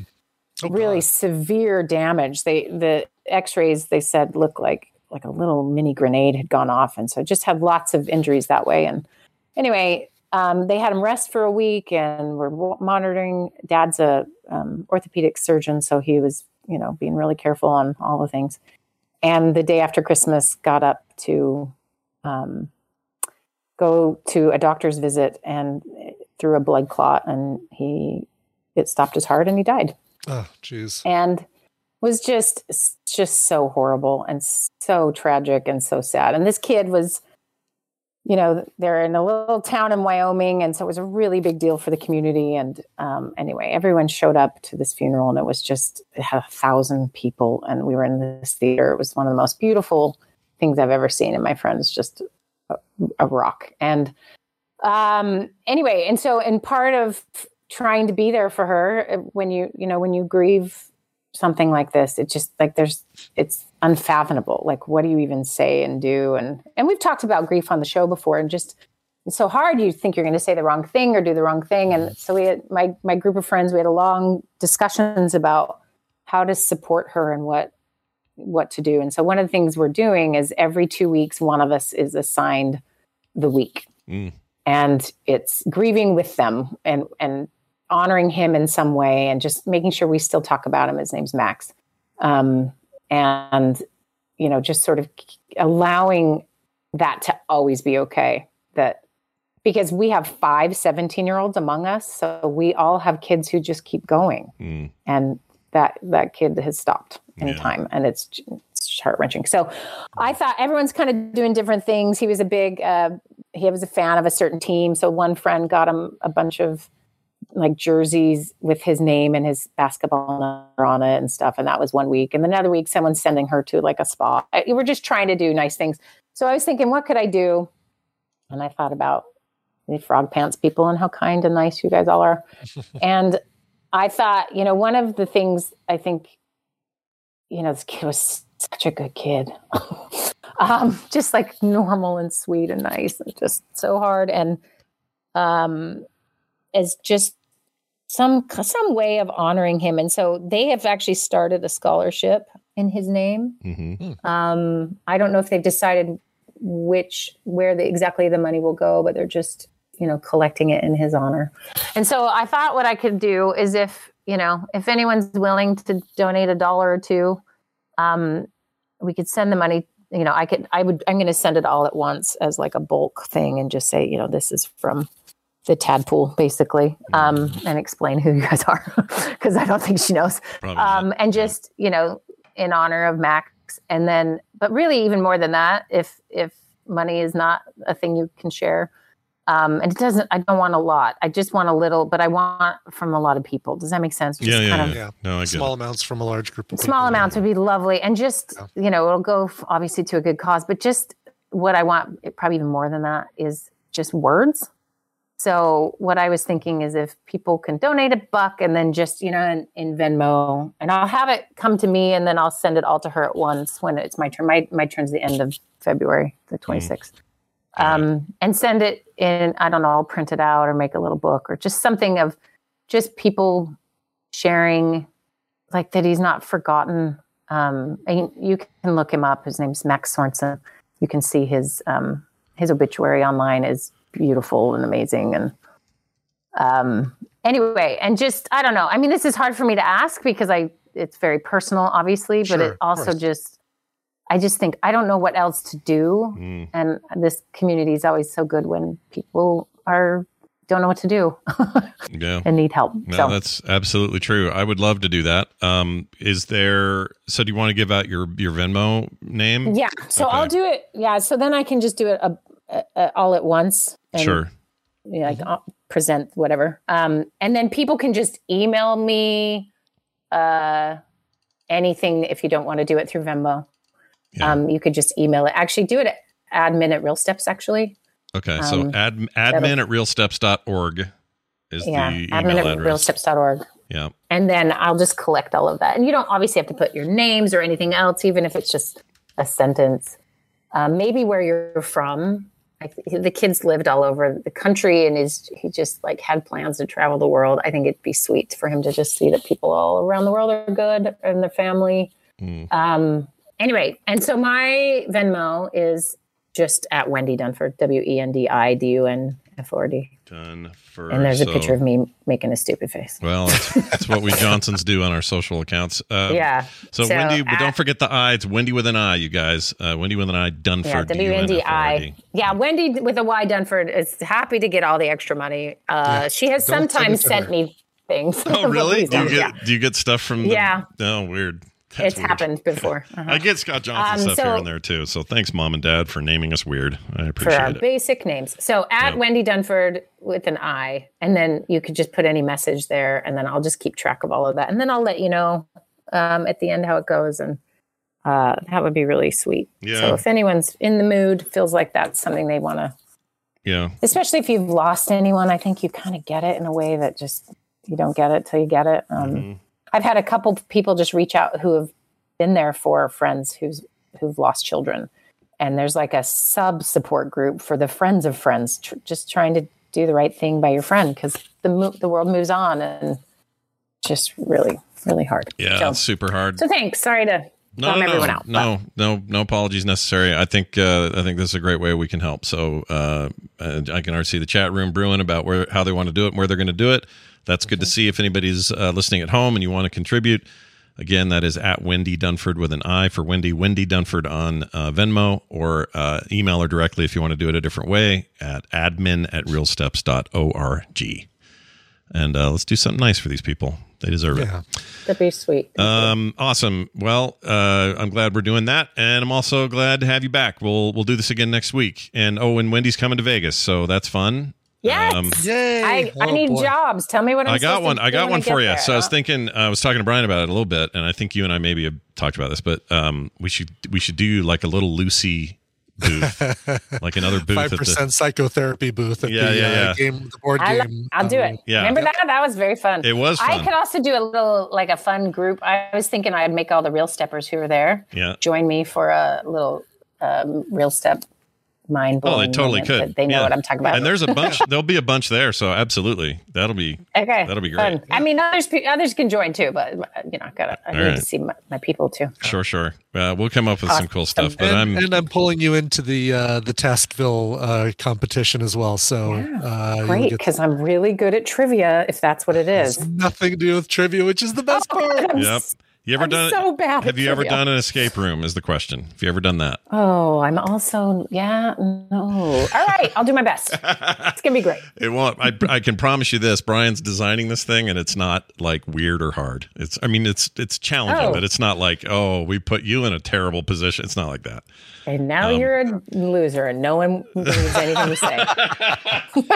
really severe damage. They the x-rays they said looked like like a little mini grenade had gone off and so just had lots of injuries that way. And anyway um, they had him rest for a week and were monitoring dad's a um, orthopedic surgeon so he was you know being really careful on all the things. And the day after christmas got up to um, go to a doctor's visit and through a blood clot and he it stopped his heart and he died. Oh, jeez. and was just just so horrible and so tragic and so sad. And this kid was you know they're in a little town in wyoming and so it was a really big deal for the community. And um, anyway everyone showed up to this funeral and it was just it had a thousand people and we were in this theater. It was one of the most beautiful things i've ever seen. And my friend's just a, rock. And um anyway and so and part of trying to be there for her uh, when you you know when you grieve something like this it just like there's it's unfathomable. Like what do you even say and do? And and we've talked about grief on the show before and just it's so hard. You think you're going to say the wrong thing or do the wrong thing. And so we had my my group of friends we had a long discussions about how to support her and what what to do. And so one of the things we're doing is every two weeks one of us is assigned the week Mm. and it's grieving with them and and honoring him in some way and just making sure we still talk about him his name's max um, and you know just sort of allowing that to always be okay that because we have five 17 year olds among us so we all have kids who just keep going Mm. and that that kid has stopped in Yeah. time and it's, it's heart wrenching so i thought everyone's kind of doing different things. He was a big uh, he was a fan of a certain team. So one friend got him a bunch of like jerseys with his name and his basketball number on it and stuff and that was one week. And another week someone's sending her to like a spa. I- we're just trying to do nice things. So i was thinking what could i do? And i thought about the frog pants people and how kind and nice you guys all are. *laughs* And I thought, you know, one of the things I think, you know, this kid was such a good kid, *laughs* um, just like normal and sweet and nice, and just so hard, and um, is just some some way of honoring him. And so they have actually started a scholarship in his name. Mm-hmm. Um, I don't know if they've decided which where the exactly the money will go, but they're just you know collecting it in his honor. And so I thought what I could do is if you know if anyone's willing to donate a dollar or two, um, we could send the money. You know, I could I would I'm going to send it all at once as like a bulk thing and just say you know this is from the tadpole basically um, and explain who you guys are *laughs* because I don't think she knows. Um, and just you know in honor of Max, and then but really even more than that, if if money is not a thing you can share, um, and it doesn't. I don't want a lot. I just want a little, but I want from a lot of people. Does that make sense? Just Yeah, yeah, kind of- yeah. No, I get Small it. amounts from a large group of small amounts would be lovely and just you know it'll go f- obviously to a good cause but just what i want probably even more than that is just words so what i was thinking is if people can donate a buck and then just you know in, in venmo and i'll have it come to me and then i'll send it all to her at once when it's my turn my, my turn's the end of february the 26th um, and send it in i don't know i'll print it out or make a little book or just something of just people sharing like that he's not forgotten. Um, and you can look him up. His name's Max Sorensen. You can see his um, his obituary online is beautiful and amazing. And um, anyway, and just I don't know. I mean, this is hard for me to ask because I it's very personal, obviously, but Sure, it also just I just think I don't know what else to do. Mm. And this community is always so good when people are don't know what to do *laughs* Yeah. and need help. No, so that's absolutely true. I would love to do that. Um, is there? So, do you want to give out your your Venmo name? Yeah. So Okay. I'll do it. Yeah. So then I can just do it uh uh all at once. And, Sure. Yeah. Like, I'll present whatever. Um, and then people can just email me uh, anything if you don't want to do it through Venmo. Um, you could just email it. Actually, do it at admin at Real Steps. Actually. Okay. So, Um, ad, admin at realsteps.org is yeah. the Admin email at address. realsteps.org. Yeah. And then I'll just collect all of that. And you don't obviously have to put your names or anything else, even if it's just a sentence. Um, maybe where you're from. I th- the kids lived all over the country, and is he just like had plans to travel the world. I think it'd be sweet for him to just see that people all around the world are good and their family. Um, anyway, and so my Venmo is just at Wendi Dunford, W E N D I D U N F O R D. Done for. And there's a so- picture of me making a stupid face. Well, that's, that's what we Johnsons do on our social accounts. Uh, Yeah. So, So Wendi, but don't forget the I. It's Wendi with an I, you guys. Uh, Wendi with an I, Dunford. Yeah, W N D I. Yeah, Wendy with a Y Dunford is happy to get all the extra money. Uh, She has sometimes sent her. me things. *laughs* Oh, really? Do you get Yeah. do you get stuff from? The, Yeah. Oh, weird. That's It's weird. happened before. Uh-huh. I get Scott Johnson Um, stuff here so- and there too. So thanks, mom and dad, for naming us weird. I appreciate for our it. basic names. So at Yep. Wendi Dunford with an I, and then you could just put any message there, and then I'll just keep track of all of that, and then I'll let you know um, at the end how it goes, and uh, that would be really sweet. Yeah. So if anyone's in the mood, feels like that's something they want to, Yeah. especially if you've lost anyone, I think you kind of get it in a way that just you don't get it till you get it. Um, Mm-hmm. I've had a couple of people just reach out who have been there for friends who's who've lost children, and there's like a sub support group for the friends of friends, tr- just trying to do the right thing by your friend because the mo- the world moves on and just really really hard. Yeah, So, super hard. so thanks. Sorry to No, bum no, everyone no, out. no, no, no apologies necessary. I think uh, I think this is a great way we can help. So uh, I can already see the chat room brewing about where how they want to do it, and where they're going to do it. That's good to Mm-hmm. see. If anybody's uh, listening at home and you want to contribute, again, that is at Wendi Dunford with an I for Wendi Wendi Dunford on uh, Venmo, or uh, email her directly if you want to do it a different way at admin at realsteps.org. And uh, let's do something nice for these people. They deserve it. That'd be sweet. Um, awesome. Well, uh, I'm glad we're doing that, and I'm also glad to have you back. We'll we'll do this again next week. And oh, and Wendi's coming to Vegas, so that's fun. Yes. Um, I, I need jobs. Tell me what I'm I got one. to I got one get for you. there. So I was Oh. thinking. I was talking to Brian about it a little bit, and I think you and I maybe have talked about this, but um, we should we should do like a little Lucy booth, *laughs* like another booth. Five at the, percent psychotherapy booth at Yeah, the yeah, uh, yeah. game, the board I lo- game. I'll do um, it. Yeah. Remember that? That was very fun. It was I could also do a little, like a fun group. I was thinking I'd make all the real steppers who were there Yeah. join me for a little um, real step mind Oh, they totally moment could. They know Yeah. what I'm talking about. And there's a bunch. *laughs* there'll be a bunch there. So absolutely, that'll be okay, that'll be great. fun. I mean, others others can join too, but you know, I've gotta I All need right. to see my, my people too. Sure, sure. Uh, we'll come up with some cool stuff. But and, I'm and I'm pulling you into the uh, the Tastville uh, competition as well. So uh, Great, because I'm really good at trivia. If that's what it is. nothing to do with trivia, which is the best part. Yep. You ever I'm done? so bad Have you ever done an escape room? Is the question. Have you ever done that? Oh, I'm also yeah. No. All right, I'll do my best. It's gonna be great. *laughs* It won't. I, I can promise you this. Brian's designing this thing, and it's not like weird or hard. It's. I mean, it's it's challenging, Oh. but it's not like oh, we put you in a terrible position. It's not like that. And now Um, you're a loser, and no one believes anything you say. *laughs*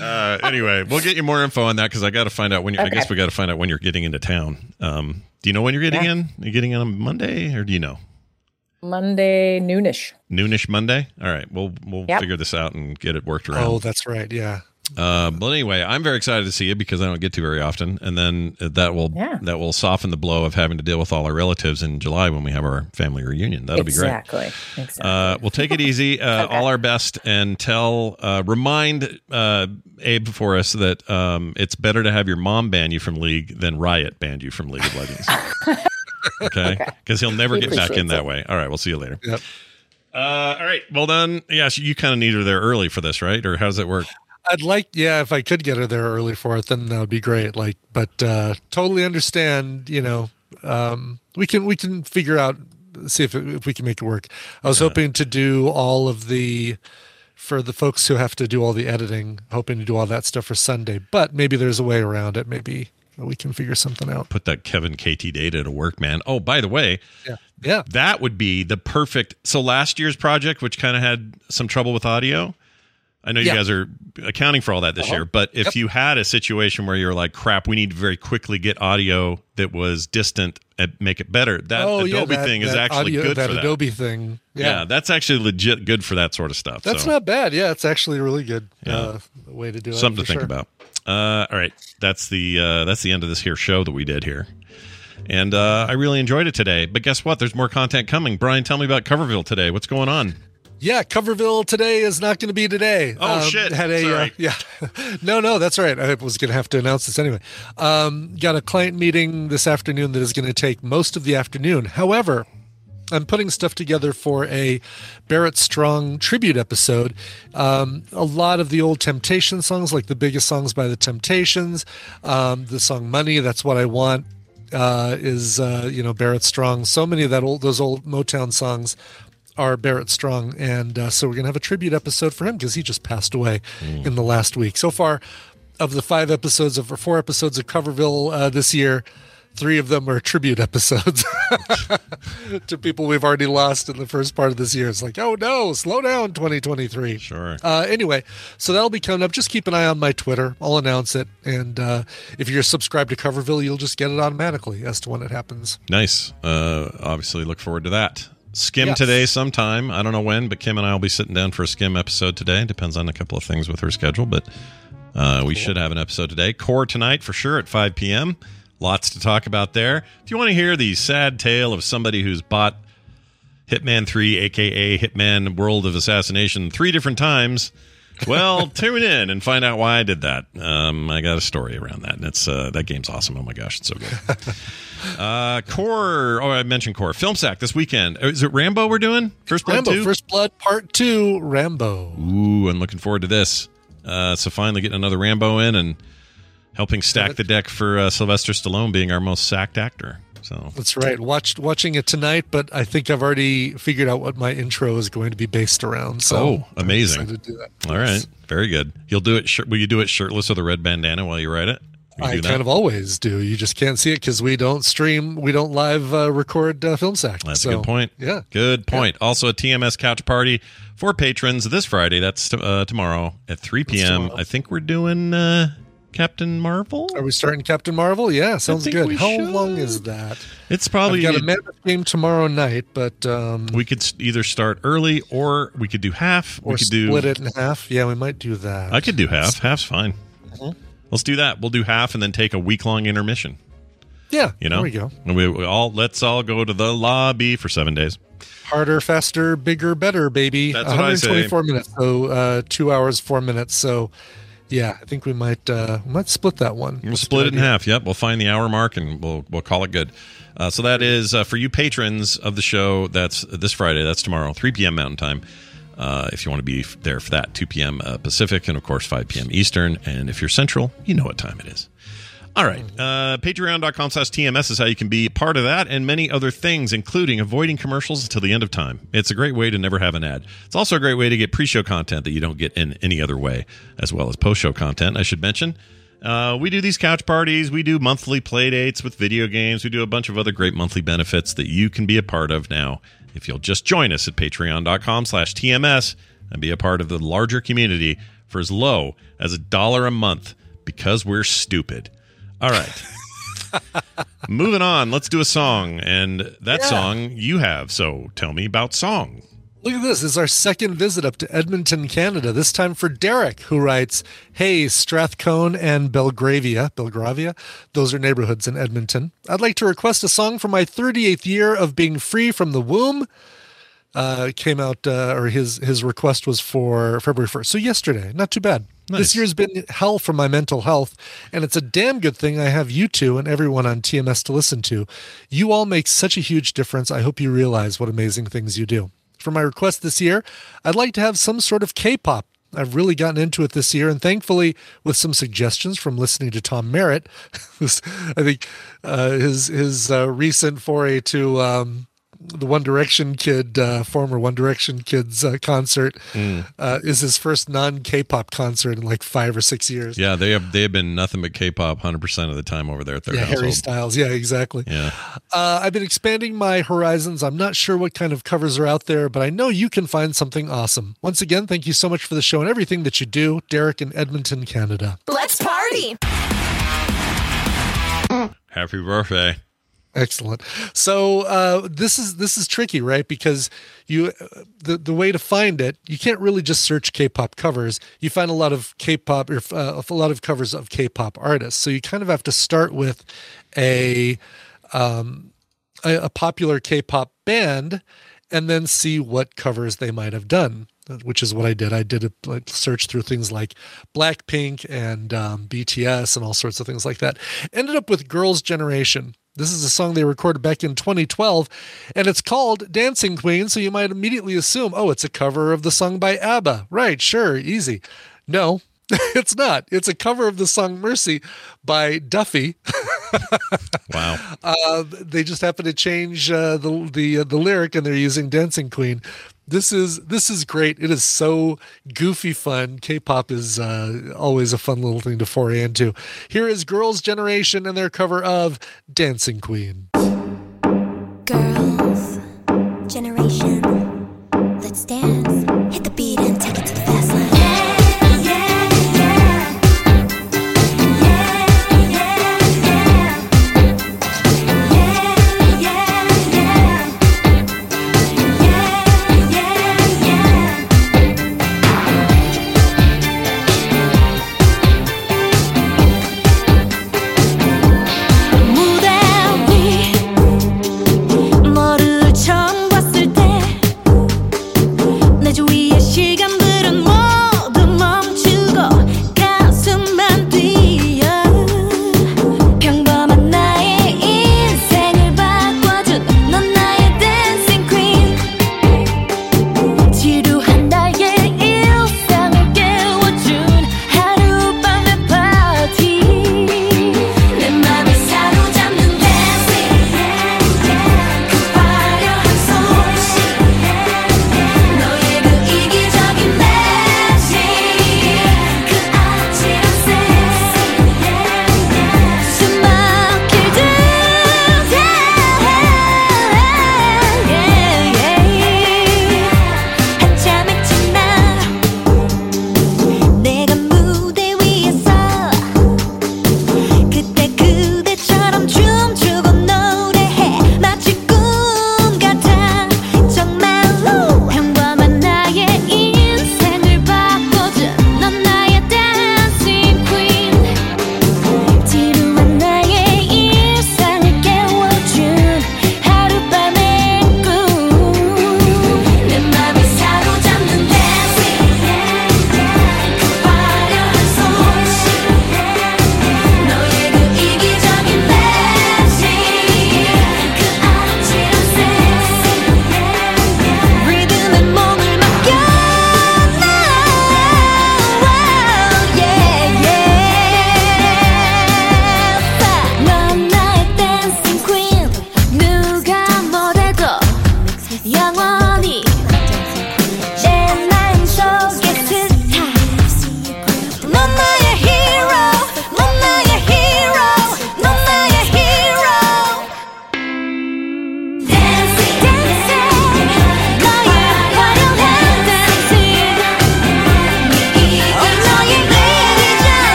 Uh, anyway, we'll get you more info on that because I got to find out when. You're, I Okay. guess we got to find out when you're getting into town. Um, do you know when you're getting Yeah. in? Are you getting in on Monday, or do you know? Monday noonish. Noonish Monday. All right, we'll we'll Yep. figure this out and get it worked around. Oh, that's right. Yeah. Uh, but anyway, I'm very excited to see it because I don't get to very often, and then that will Yeah. that will soften the blow of having to deal with all our relatives in July when we have our family reunion. That'll exactly. be great. Exactly. Uh, we'll take it easy. *laughs* Uh, All our best, and tell uh, remind uh, Abe for us that um, it's better to have your mom ban you from League than Riot ban you from League of Legends. *laughs* okay, because he'll never He get back in appreciates that it. way. All right, we'll see you later. Yep. Uh, all right. Well done. Yeah, so you kind of need her there early for this, right? Or how does it work? I'd like, yeah, if I could get her there early for it, then that would be great. Like, but uh, totally understand. You know, um, we can we can figure out see if it, if we can make it work. I was hoping to do all of the for the folks who have to do all the editing, hoping to do all that stuff for Sunday. But maybe there's a way around it. Maybe we can figure something out. Put that Kevin KT data to work, man. Oh, by the way, Yeah, yeah. that would be the perfect. So last year's project, which kind of had some trouble with audio. I know you Yeah. guys are accounting for all that this Uh-huh. year, but if Yep. you had a situation where you're like, "Crap, we need to very quickly get audio that was distant and make it better," that oh, yeah, Adobe that- thing is actually audio- good that for that. Adobe thing. yeah. Yeah, that's actually legit good for that sort of stuff. that's so. not bad. Yeah, it's actually a really good Yeah. uh, way to do it. something to think sure. about. Uh, all right, that's the uh, that's the end of this here show that we did here, and uh, I really enjoyed it today. But guess what? There's more content coming. Brian, tell me about Coverville today. What's going on? Yeah, Coverville today is not going to be today. Oh, shit. Had a. Uh, *laughs* yeah, no, no, that's right. I was going to have to announce this anyway. Um, got a client meeting this afternoon that is going to take most of the afternoon. However, I'm putting stuff together for a Barrett Strong tribute episode. Um, a lot of the old Temptation songs, like the biggest songs by the Temptations, um, the song "Money," that's what I want. Uh, is uh, you know Barrett Strong? So many of that old those old Motown songs are Barrett Strong, and uh, so we're gonna have a tribute episode for him because he just passed away in the last week. So far, of the five episodes of or four episodes of Coverville uh, this year, three of them are tribute episodes *laughs* to people we've already lost in the first part of this year. It's like, oh no, slow down, 2023. Sure. Uh, anyway, so that'll be coming up. Just keep an eye on my Twitter. I'll announce it, and uh, if you're subscribed to Coverville, you'll just get it automatically as to when it happens. Nice. Uh, obviously, look forward to that. Skim Yes. today sometime. I don't know when, but Kim and I will be sitting down for a Skim episode today. Depends on a couple of things with her schedule, but uh, we should have an episode today. Core tonight for sure at 5 p.m. Lots to talk about there. If you want to hear the sad tale of somebody who's bought Hitman 3, aka Hitman World of Assassination, three different times. Well, *laughs* tune in and find out why I did that. Um, I got a story around that, and it's uh, that game's awesome. Oh my gosh, it's so good. *laughs* uh, Core. Oh, I mentioned Core. Film Sack this weekend. Is it Rambo we're doing? First Blood Rambo, 2? First Blood Part Two, Rambo. Ooh, I'm looking forward to this. Uh, so finally getting another Rambo in and helping stack the deck for uh, Sylvester Stallone being our most sacked actor. So That's right. Watched watching it tonight, but I think I've already figured out what my intro is going to be based around. So oh, amazing! excited to do that. All right, very good. You'll do it. Will you do it shirtless with a red bandana while you write it? I kind of always do. You just can't see it because we don't stream, we don't live uh, record uh, film sack. That's So, a good point. Yeah. Good point. Also, a TMS couch party for patrons this Friday. That's uh, tomorrow at 3 p.m. I think we're doing uh, Captain Marvel. Are we starting Captain Marvel? Yeah, sounds good. How should. long is that? It's probably I've got a Mammoth game tomorrow night, but um, we could either start early or we could do half. or we could do split it in half. Yeah, we might do that. I could do half. Half's fine. Mhm. Let's do that. We'll do half and then take a week long intermission. Yeah, You know, there we go. And we, we all let's all go to the lobby for seven days. Harder, faster, bigger, better, baby. That's what I say. 124 minutes, so uh, two hours, four minutes. So, yeah, I think we might uh, we might split that one. We'll That's split it in half. Yep, we'll find the hour mark and we'll we'll call it good. Uh, so that is uh, for you patrons of the show. That's this Friday. That's tomorrow, 3 p.m. Mountain Time. Uh, if you want to be there for that, 2 p.m. Uh, Pacific, and of course 5 p.m. Eastern. And if you're Central, you know what time it is. All right. Uh, Patreon.com slash TMS is how you can be part of that and many other things, including avoiding commercials until the end of time. It's a great way to never have an ad. It's also a great way to get pre show content that you don't get in any other way, as well as post show content, I should mention. Uh, we do these couch parties. We do monthly play dates with video games. We do a bunch of other great monthly benefits that you can be a part of now if you'll just join us at patreon.com slash TMS and be a part of the larger community for as low as a dollar a month because we're stupid. All right. *laughs* Moving on, let's do a song. And that Yeah. song you have. So tell me about song. Look at this. It's our second visit up to Edmonton, Canada. This time for Derek, who writes, Hey, Strathcona and Belgravia. Belgravia? Those are neighborhoods in Edmonton. I'd like to request a song for my 38th year of being free from the womb. Uh, came out, uh, or his his request was for February 1st. So yesterday. Not too bad. Nice. This year's been hell for my mental health, and it's a damn good thing I have you two and everyone on TMS to listen to. You all make such a huge difference. I hope you realize what amazing things you do. For my request this year, I'd like to have some sort of K pop. I've really gotten into it this year, and thankfully, with some suggestions from listening to Tom Merritt, *laughs* I think uh, his his uh, recent foray to um, the One Direction kid, uh, former One Direction kids uh, concert, Mm. uh, is his first non K-pop concert in like five or six years. Yeah, they have they have been nothing but K-pop 100% of the time over there at their yeah, household. Harry Styles. Yeah, exactly. Yeah. Uh, I've been expanding my horizons. I'm not sure what kind of covers are out there, but I know you can find something awesome. Once again, thank you so much for the show and everything that you do, Derek in Edmonton, Canada. Let's party. Happy birthday. Excellent. So uh, this is this is tricky, right? Because you the the way to find it, you can't really just search K-pop covers. You find a lot of K-pop or uh, a lot of covers of K-pop artists. So you kind of have to start with a um, a, a popular K-pop band, and then see what covers they might have done. Which is what I did. I did a like, search through things like Blackpink and um, BTS and all sorts of things like that. Ended up with Girls' Generation. This is a song they recorded back in 2012, and it's called Dancing Queen. So you might immediately assume, oh, it's a cover of the song by ABBA. Right, sure, easy. No, *laughs* it's not. It's a cover of the song Mercy by Duffy. *laughs* wow. Uh, they just happen to change uh, the the uh, the lyric, and they're using Dancing Queen. This is this is great. It is so goofy fun. K-pop is uh, always a fun little thing to foray into. Here is Girls' Generation and their cover of Dancing Queen. Girls, generation, let's dance.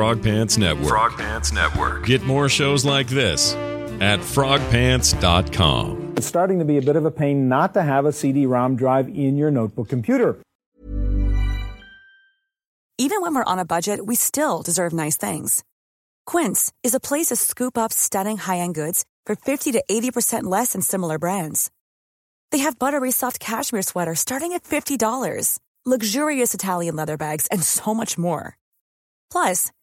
Frog Pants Network. Frog Pants Network. Get more shows like this at frogpants.com. It's starting to be a bit of a pain not to have a CD-ROM drive in your notebook computer. Even when we're on a budget, we still deserve nice things. Quince is a place to scoop up stunning high-end goods for 50 to 80% less than similar brands. They have buttery soft cashmere sweaters starting at $50, luxurious Italian leather bags, and so much more. Plus,